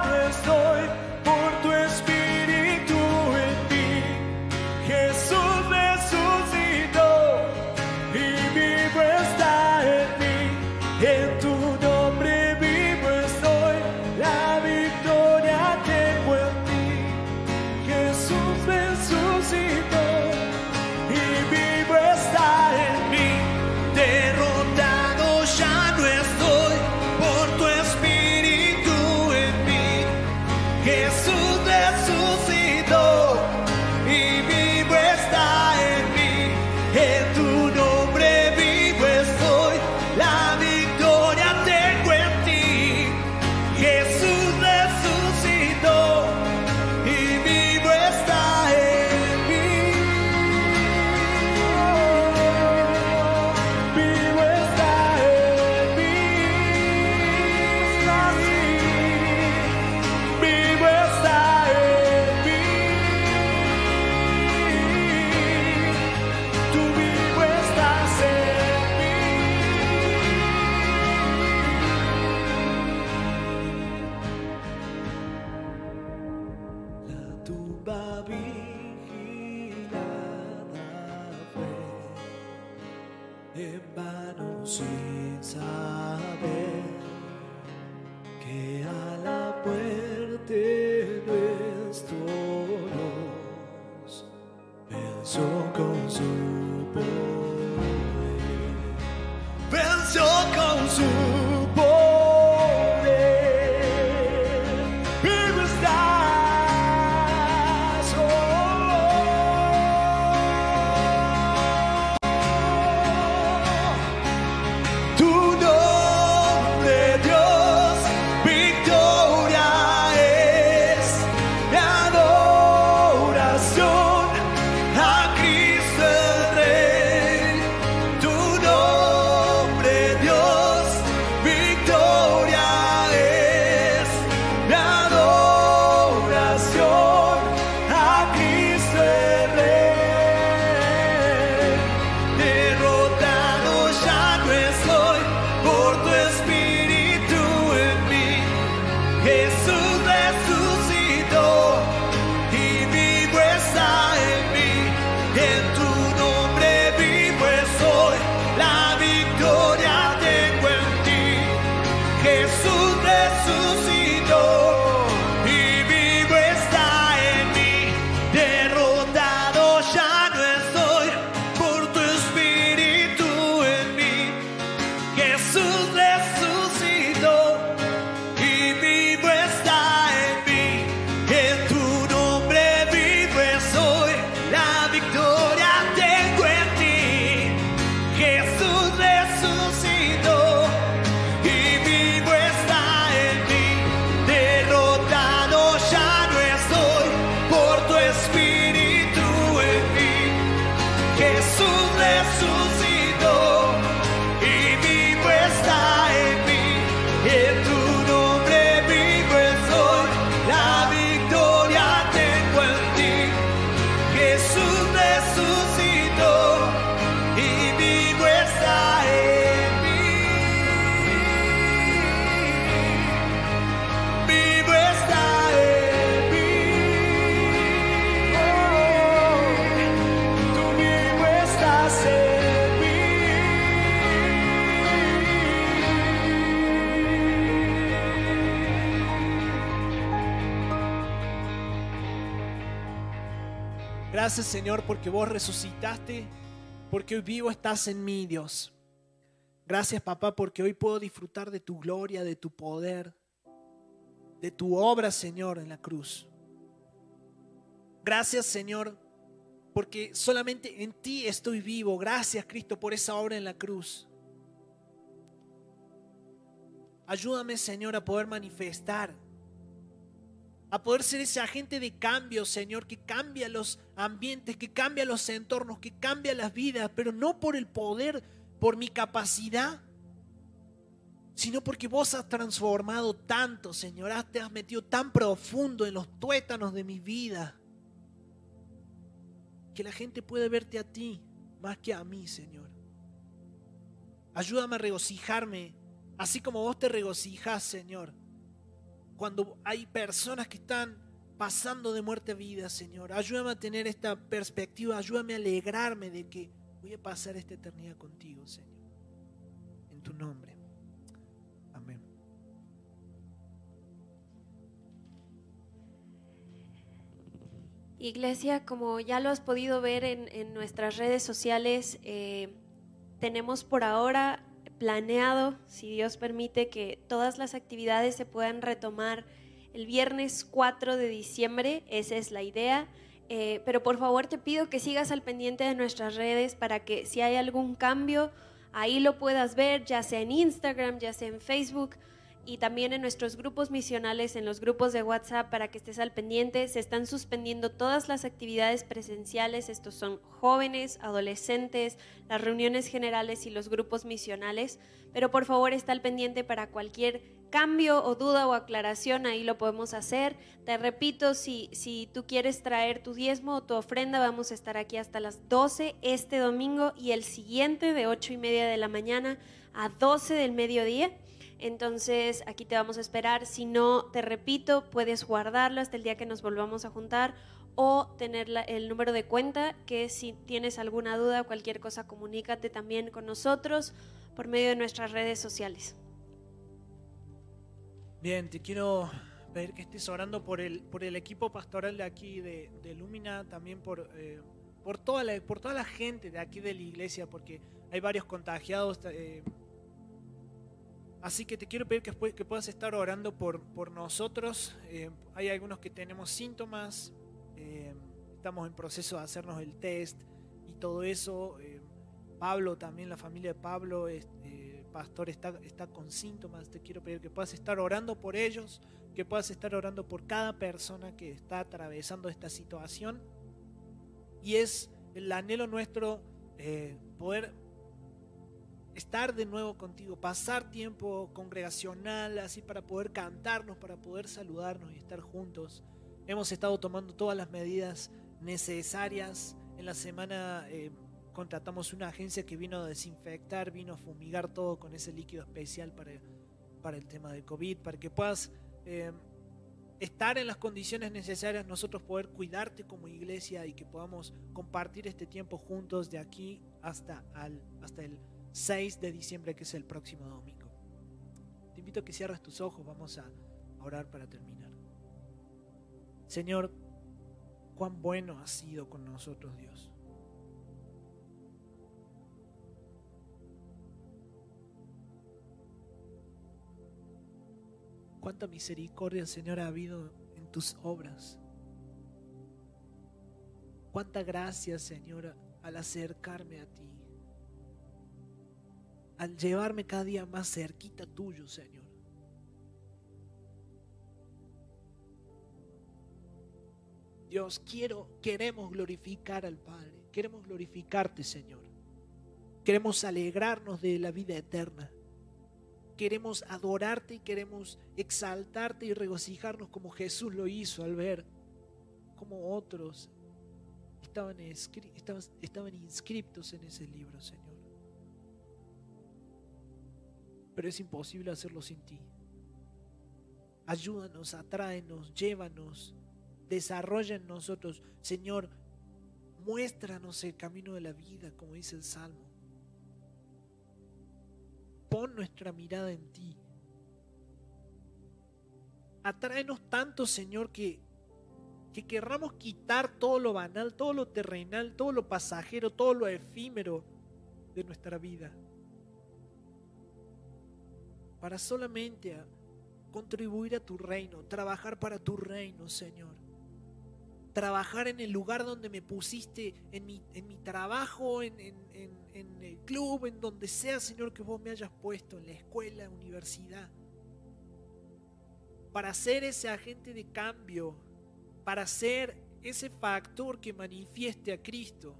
Gracias Señor porque vos resucitaste, porque hoy vivo estás en mí, Dios. Gracias papá porque hoy puedo disfrutar de tu gloria, de tu poder, de tu obra Señor en la cruz. Gracias Señor porque solamente en ti estoy vivo. Gracias Cristo por esa obra en la cruz. Ayúdame Señor a poder manifestar a poder ser ese agente de cambio, Señor, que cambia los ambientes, que cambia los entornos, que cambia las vidas, pero no por el poder, por mi capacidad, sino porque vos has transformado tanto, Señor, te has metido tan profundo en los tuétanos de mi vida, que la gente puede verte a ti más que a mí, Señor. Ayúdame a regocijarme, así como vos te regocijas, Señor. Cuando hay personas que están pasando de muerte a vida, Señor. Ayúdame a tener esta perspectiva, ayúdame a alegrarme de que voy a pasar esta eternidad contigo, Señor. En tu nombre. Amén. Iglesia, como ya lo has podido ver en, nuestras redes sociales, eh, tenemos por ahora planeado, si Dios permite, que todas las actividades se puedan retomar el viernes 4 de diciembre, esa es la idea. Eh, pero por favor te pido que sigas al pendiente de nuestras redes para que si hay algún cambio, ahí lo puedas ver, ya sea en Instagram, ya sea en Facebook y también en nuestros grupos misionales, en los grupos de WhatsApp, para que estés al pendiente. Se están suspendiendo todas las actividades presenciales, estos son jóvenes, adolescentes, las reuniones generales y los grupos misionales, pero por favor está al pendiente para cualquier cambio o duda o aclaración, ahí lo podemos hacer. Te repito, si, si tú quieres traer tu diezmo o tu ofrenda, vamos a estar aquí hasta las 12 este domingo y el siguiente de 8 y media de la mañana a 12 del mediodía. Entonces aquí te vamos a esperar. Si no, te repito, puedes guardarlo hasta el día que nos volvamos a juntar o tener el número de cuenta que si tienes alguna duda o cualquier cosa, comunícate también con nosotros por medio de nuestras redes sociales. Bien, te quiero pedir que estés orando por el, por el equipo pastoral de aquí de, de Lumina, también por, eh, por, toda la, por toda la gente de aquí de la iglesia, porque hay varios contagiados. Eh, así que te quiero pedir que, que puedas estar orando por, por nosotros. Eh, hay algunos que tenemos síntomas, estamos en proceso de hacernos el test y todo eso. Pablo también, la familia de Pablo pastor está, está con síntomas, te quiero pedir que puedas estar orando por ellos, que puedas estar orando por cada persona que está atravesando esta situación. Y es el anhelo nuestro eh, poder estar de nuevo contigo, pasar tiempo congregacional, así para poder cantarnos, para poder saludarnos y estar juntos. Hemos estado tomando todas las medidas necesarias en la semana. Eh, contratamos una agencia que vino a desinfectar, vino a fumigar todo con ese líquido especial para, para el tema de COVID, para que puedas eh, estar en las condiciones necesarias, nosotros poder cuidarte como iglesia y que podamos compartir este tiempo juntos de aquí hasta, al, hasta el 6 de diciembre, que es el próximo domingo. Te invito a que cierres tus ojos, vamos a orar para terminar. Señor, cuán bueno has sido con nosotros, Dios. cuánta misericordia, Señor, ha habido en tus obras. Cuánta gracia, Señor, al acercarme a ti. Al llevarme cada día más cerquita tuyo, Señor. Dios, quiero, queremos glorificar al Padre. Queremos glorificarte, Señor. Queremos alegrarnos de la vida eterna queremos adorarte y queremos exaltarte y regocijarnos como Jesús lo hizo al ver como otros estaban, estaban, inscriptos en ese libro, Señor. Pero es imposible hacerlo sin ti. Ayúdanos, atráenos, llévanos, desarrolla en nosotros. Señor, muéstranos el camino de la vida, como dice el Salmo pon nuestra mirada en ti. Atráenos tanto, Señor, que, que querramos quitar todo lo banal, todo lo terrenal, todo lo pasajero, todo lo efímero de nuestra vida. Para solamente contribuir a tu reino, trabajar para tu reino, Señor trabajar en el lugar donde me pusiste, en mi, en mi trabajo, en, en, el club, en donde sea, Señor, que vos me hayas puesto, en la escuela, universidad. Para ser ese agente de cambio, para ser ese factor que manifieste a Cristo.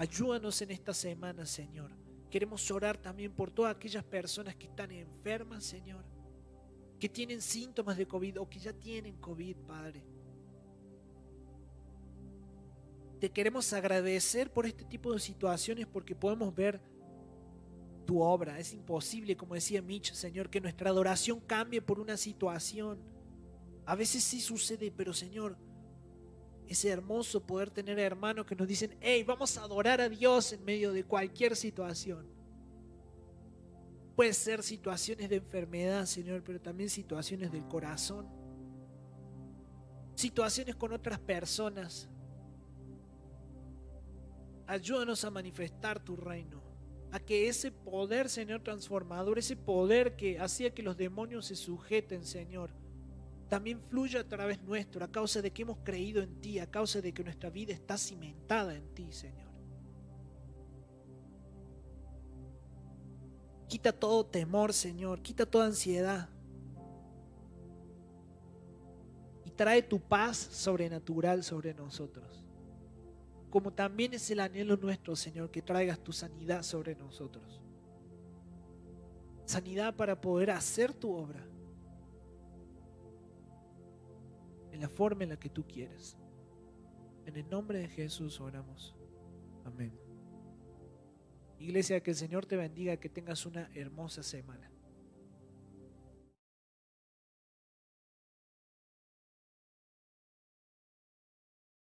Ayúdanos en esta semana, Señor Queremos orar también por todas aquellas personas que están enfermas, Señor, que tienen síntomas de COVID o que ya tienen COVID, Padre. Te queremos agradecer por este tipo de situaciones porque podemos ver tu obra. Es imposible, como decía Mitch, Señor, que nuestra adoración cambie por una situación. A veces sí sucede, pero Señor, es hermoso poder tener hermanos que nos dicen, hey, vamos a adorar a Dios en medio de cualquier situación. Puede ser situaciones de enfermedad, Señor, pero también situaciones del corazón. Situaciones con otras personas. Ayúdanos a manifestar tu reino. A que ese poder, Señor, transformador, ese poder que hacía que los demonios se sujeten, Señor, también fluye a través nuestro, a causa de que hemos creído en ti, a causa de que nuestra vida está cimentada en ti, Señor. Quita todo temor, Señor, quita toda ansiedad. Y trae tu paz sobrenatural sobre nosotros. Como también es el anhelo nuestro, Señor, que traigas tu sanidad sobre nosotros. Sanidad para poder hacer tu obra en la forma en la que tú quieres. En el nombre de Jesús oramos. Amén. Iglesia, que el Señor te bendiga, que tengas una hermosa semana.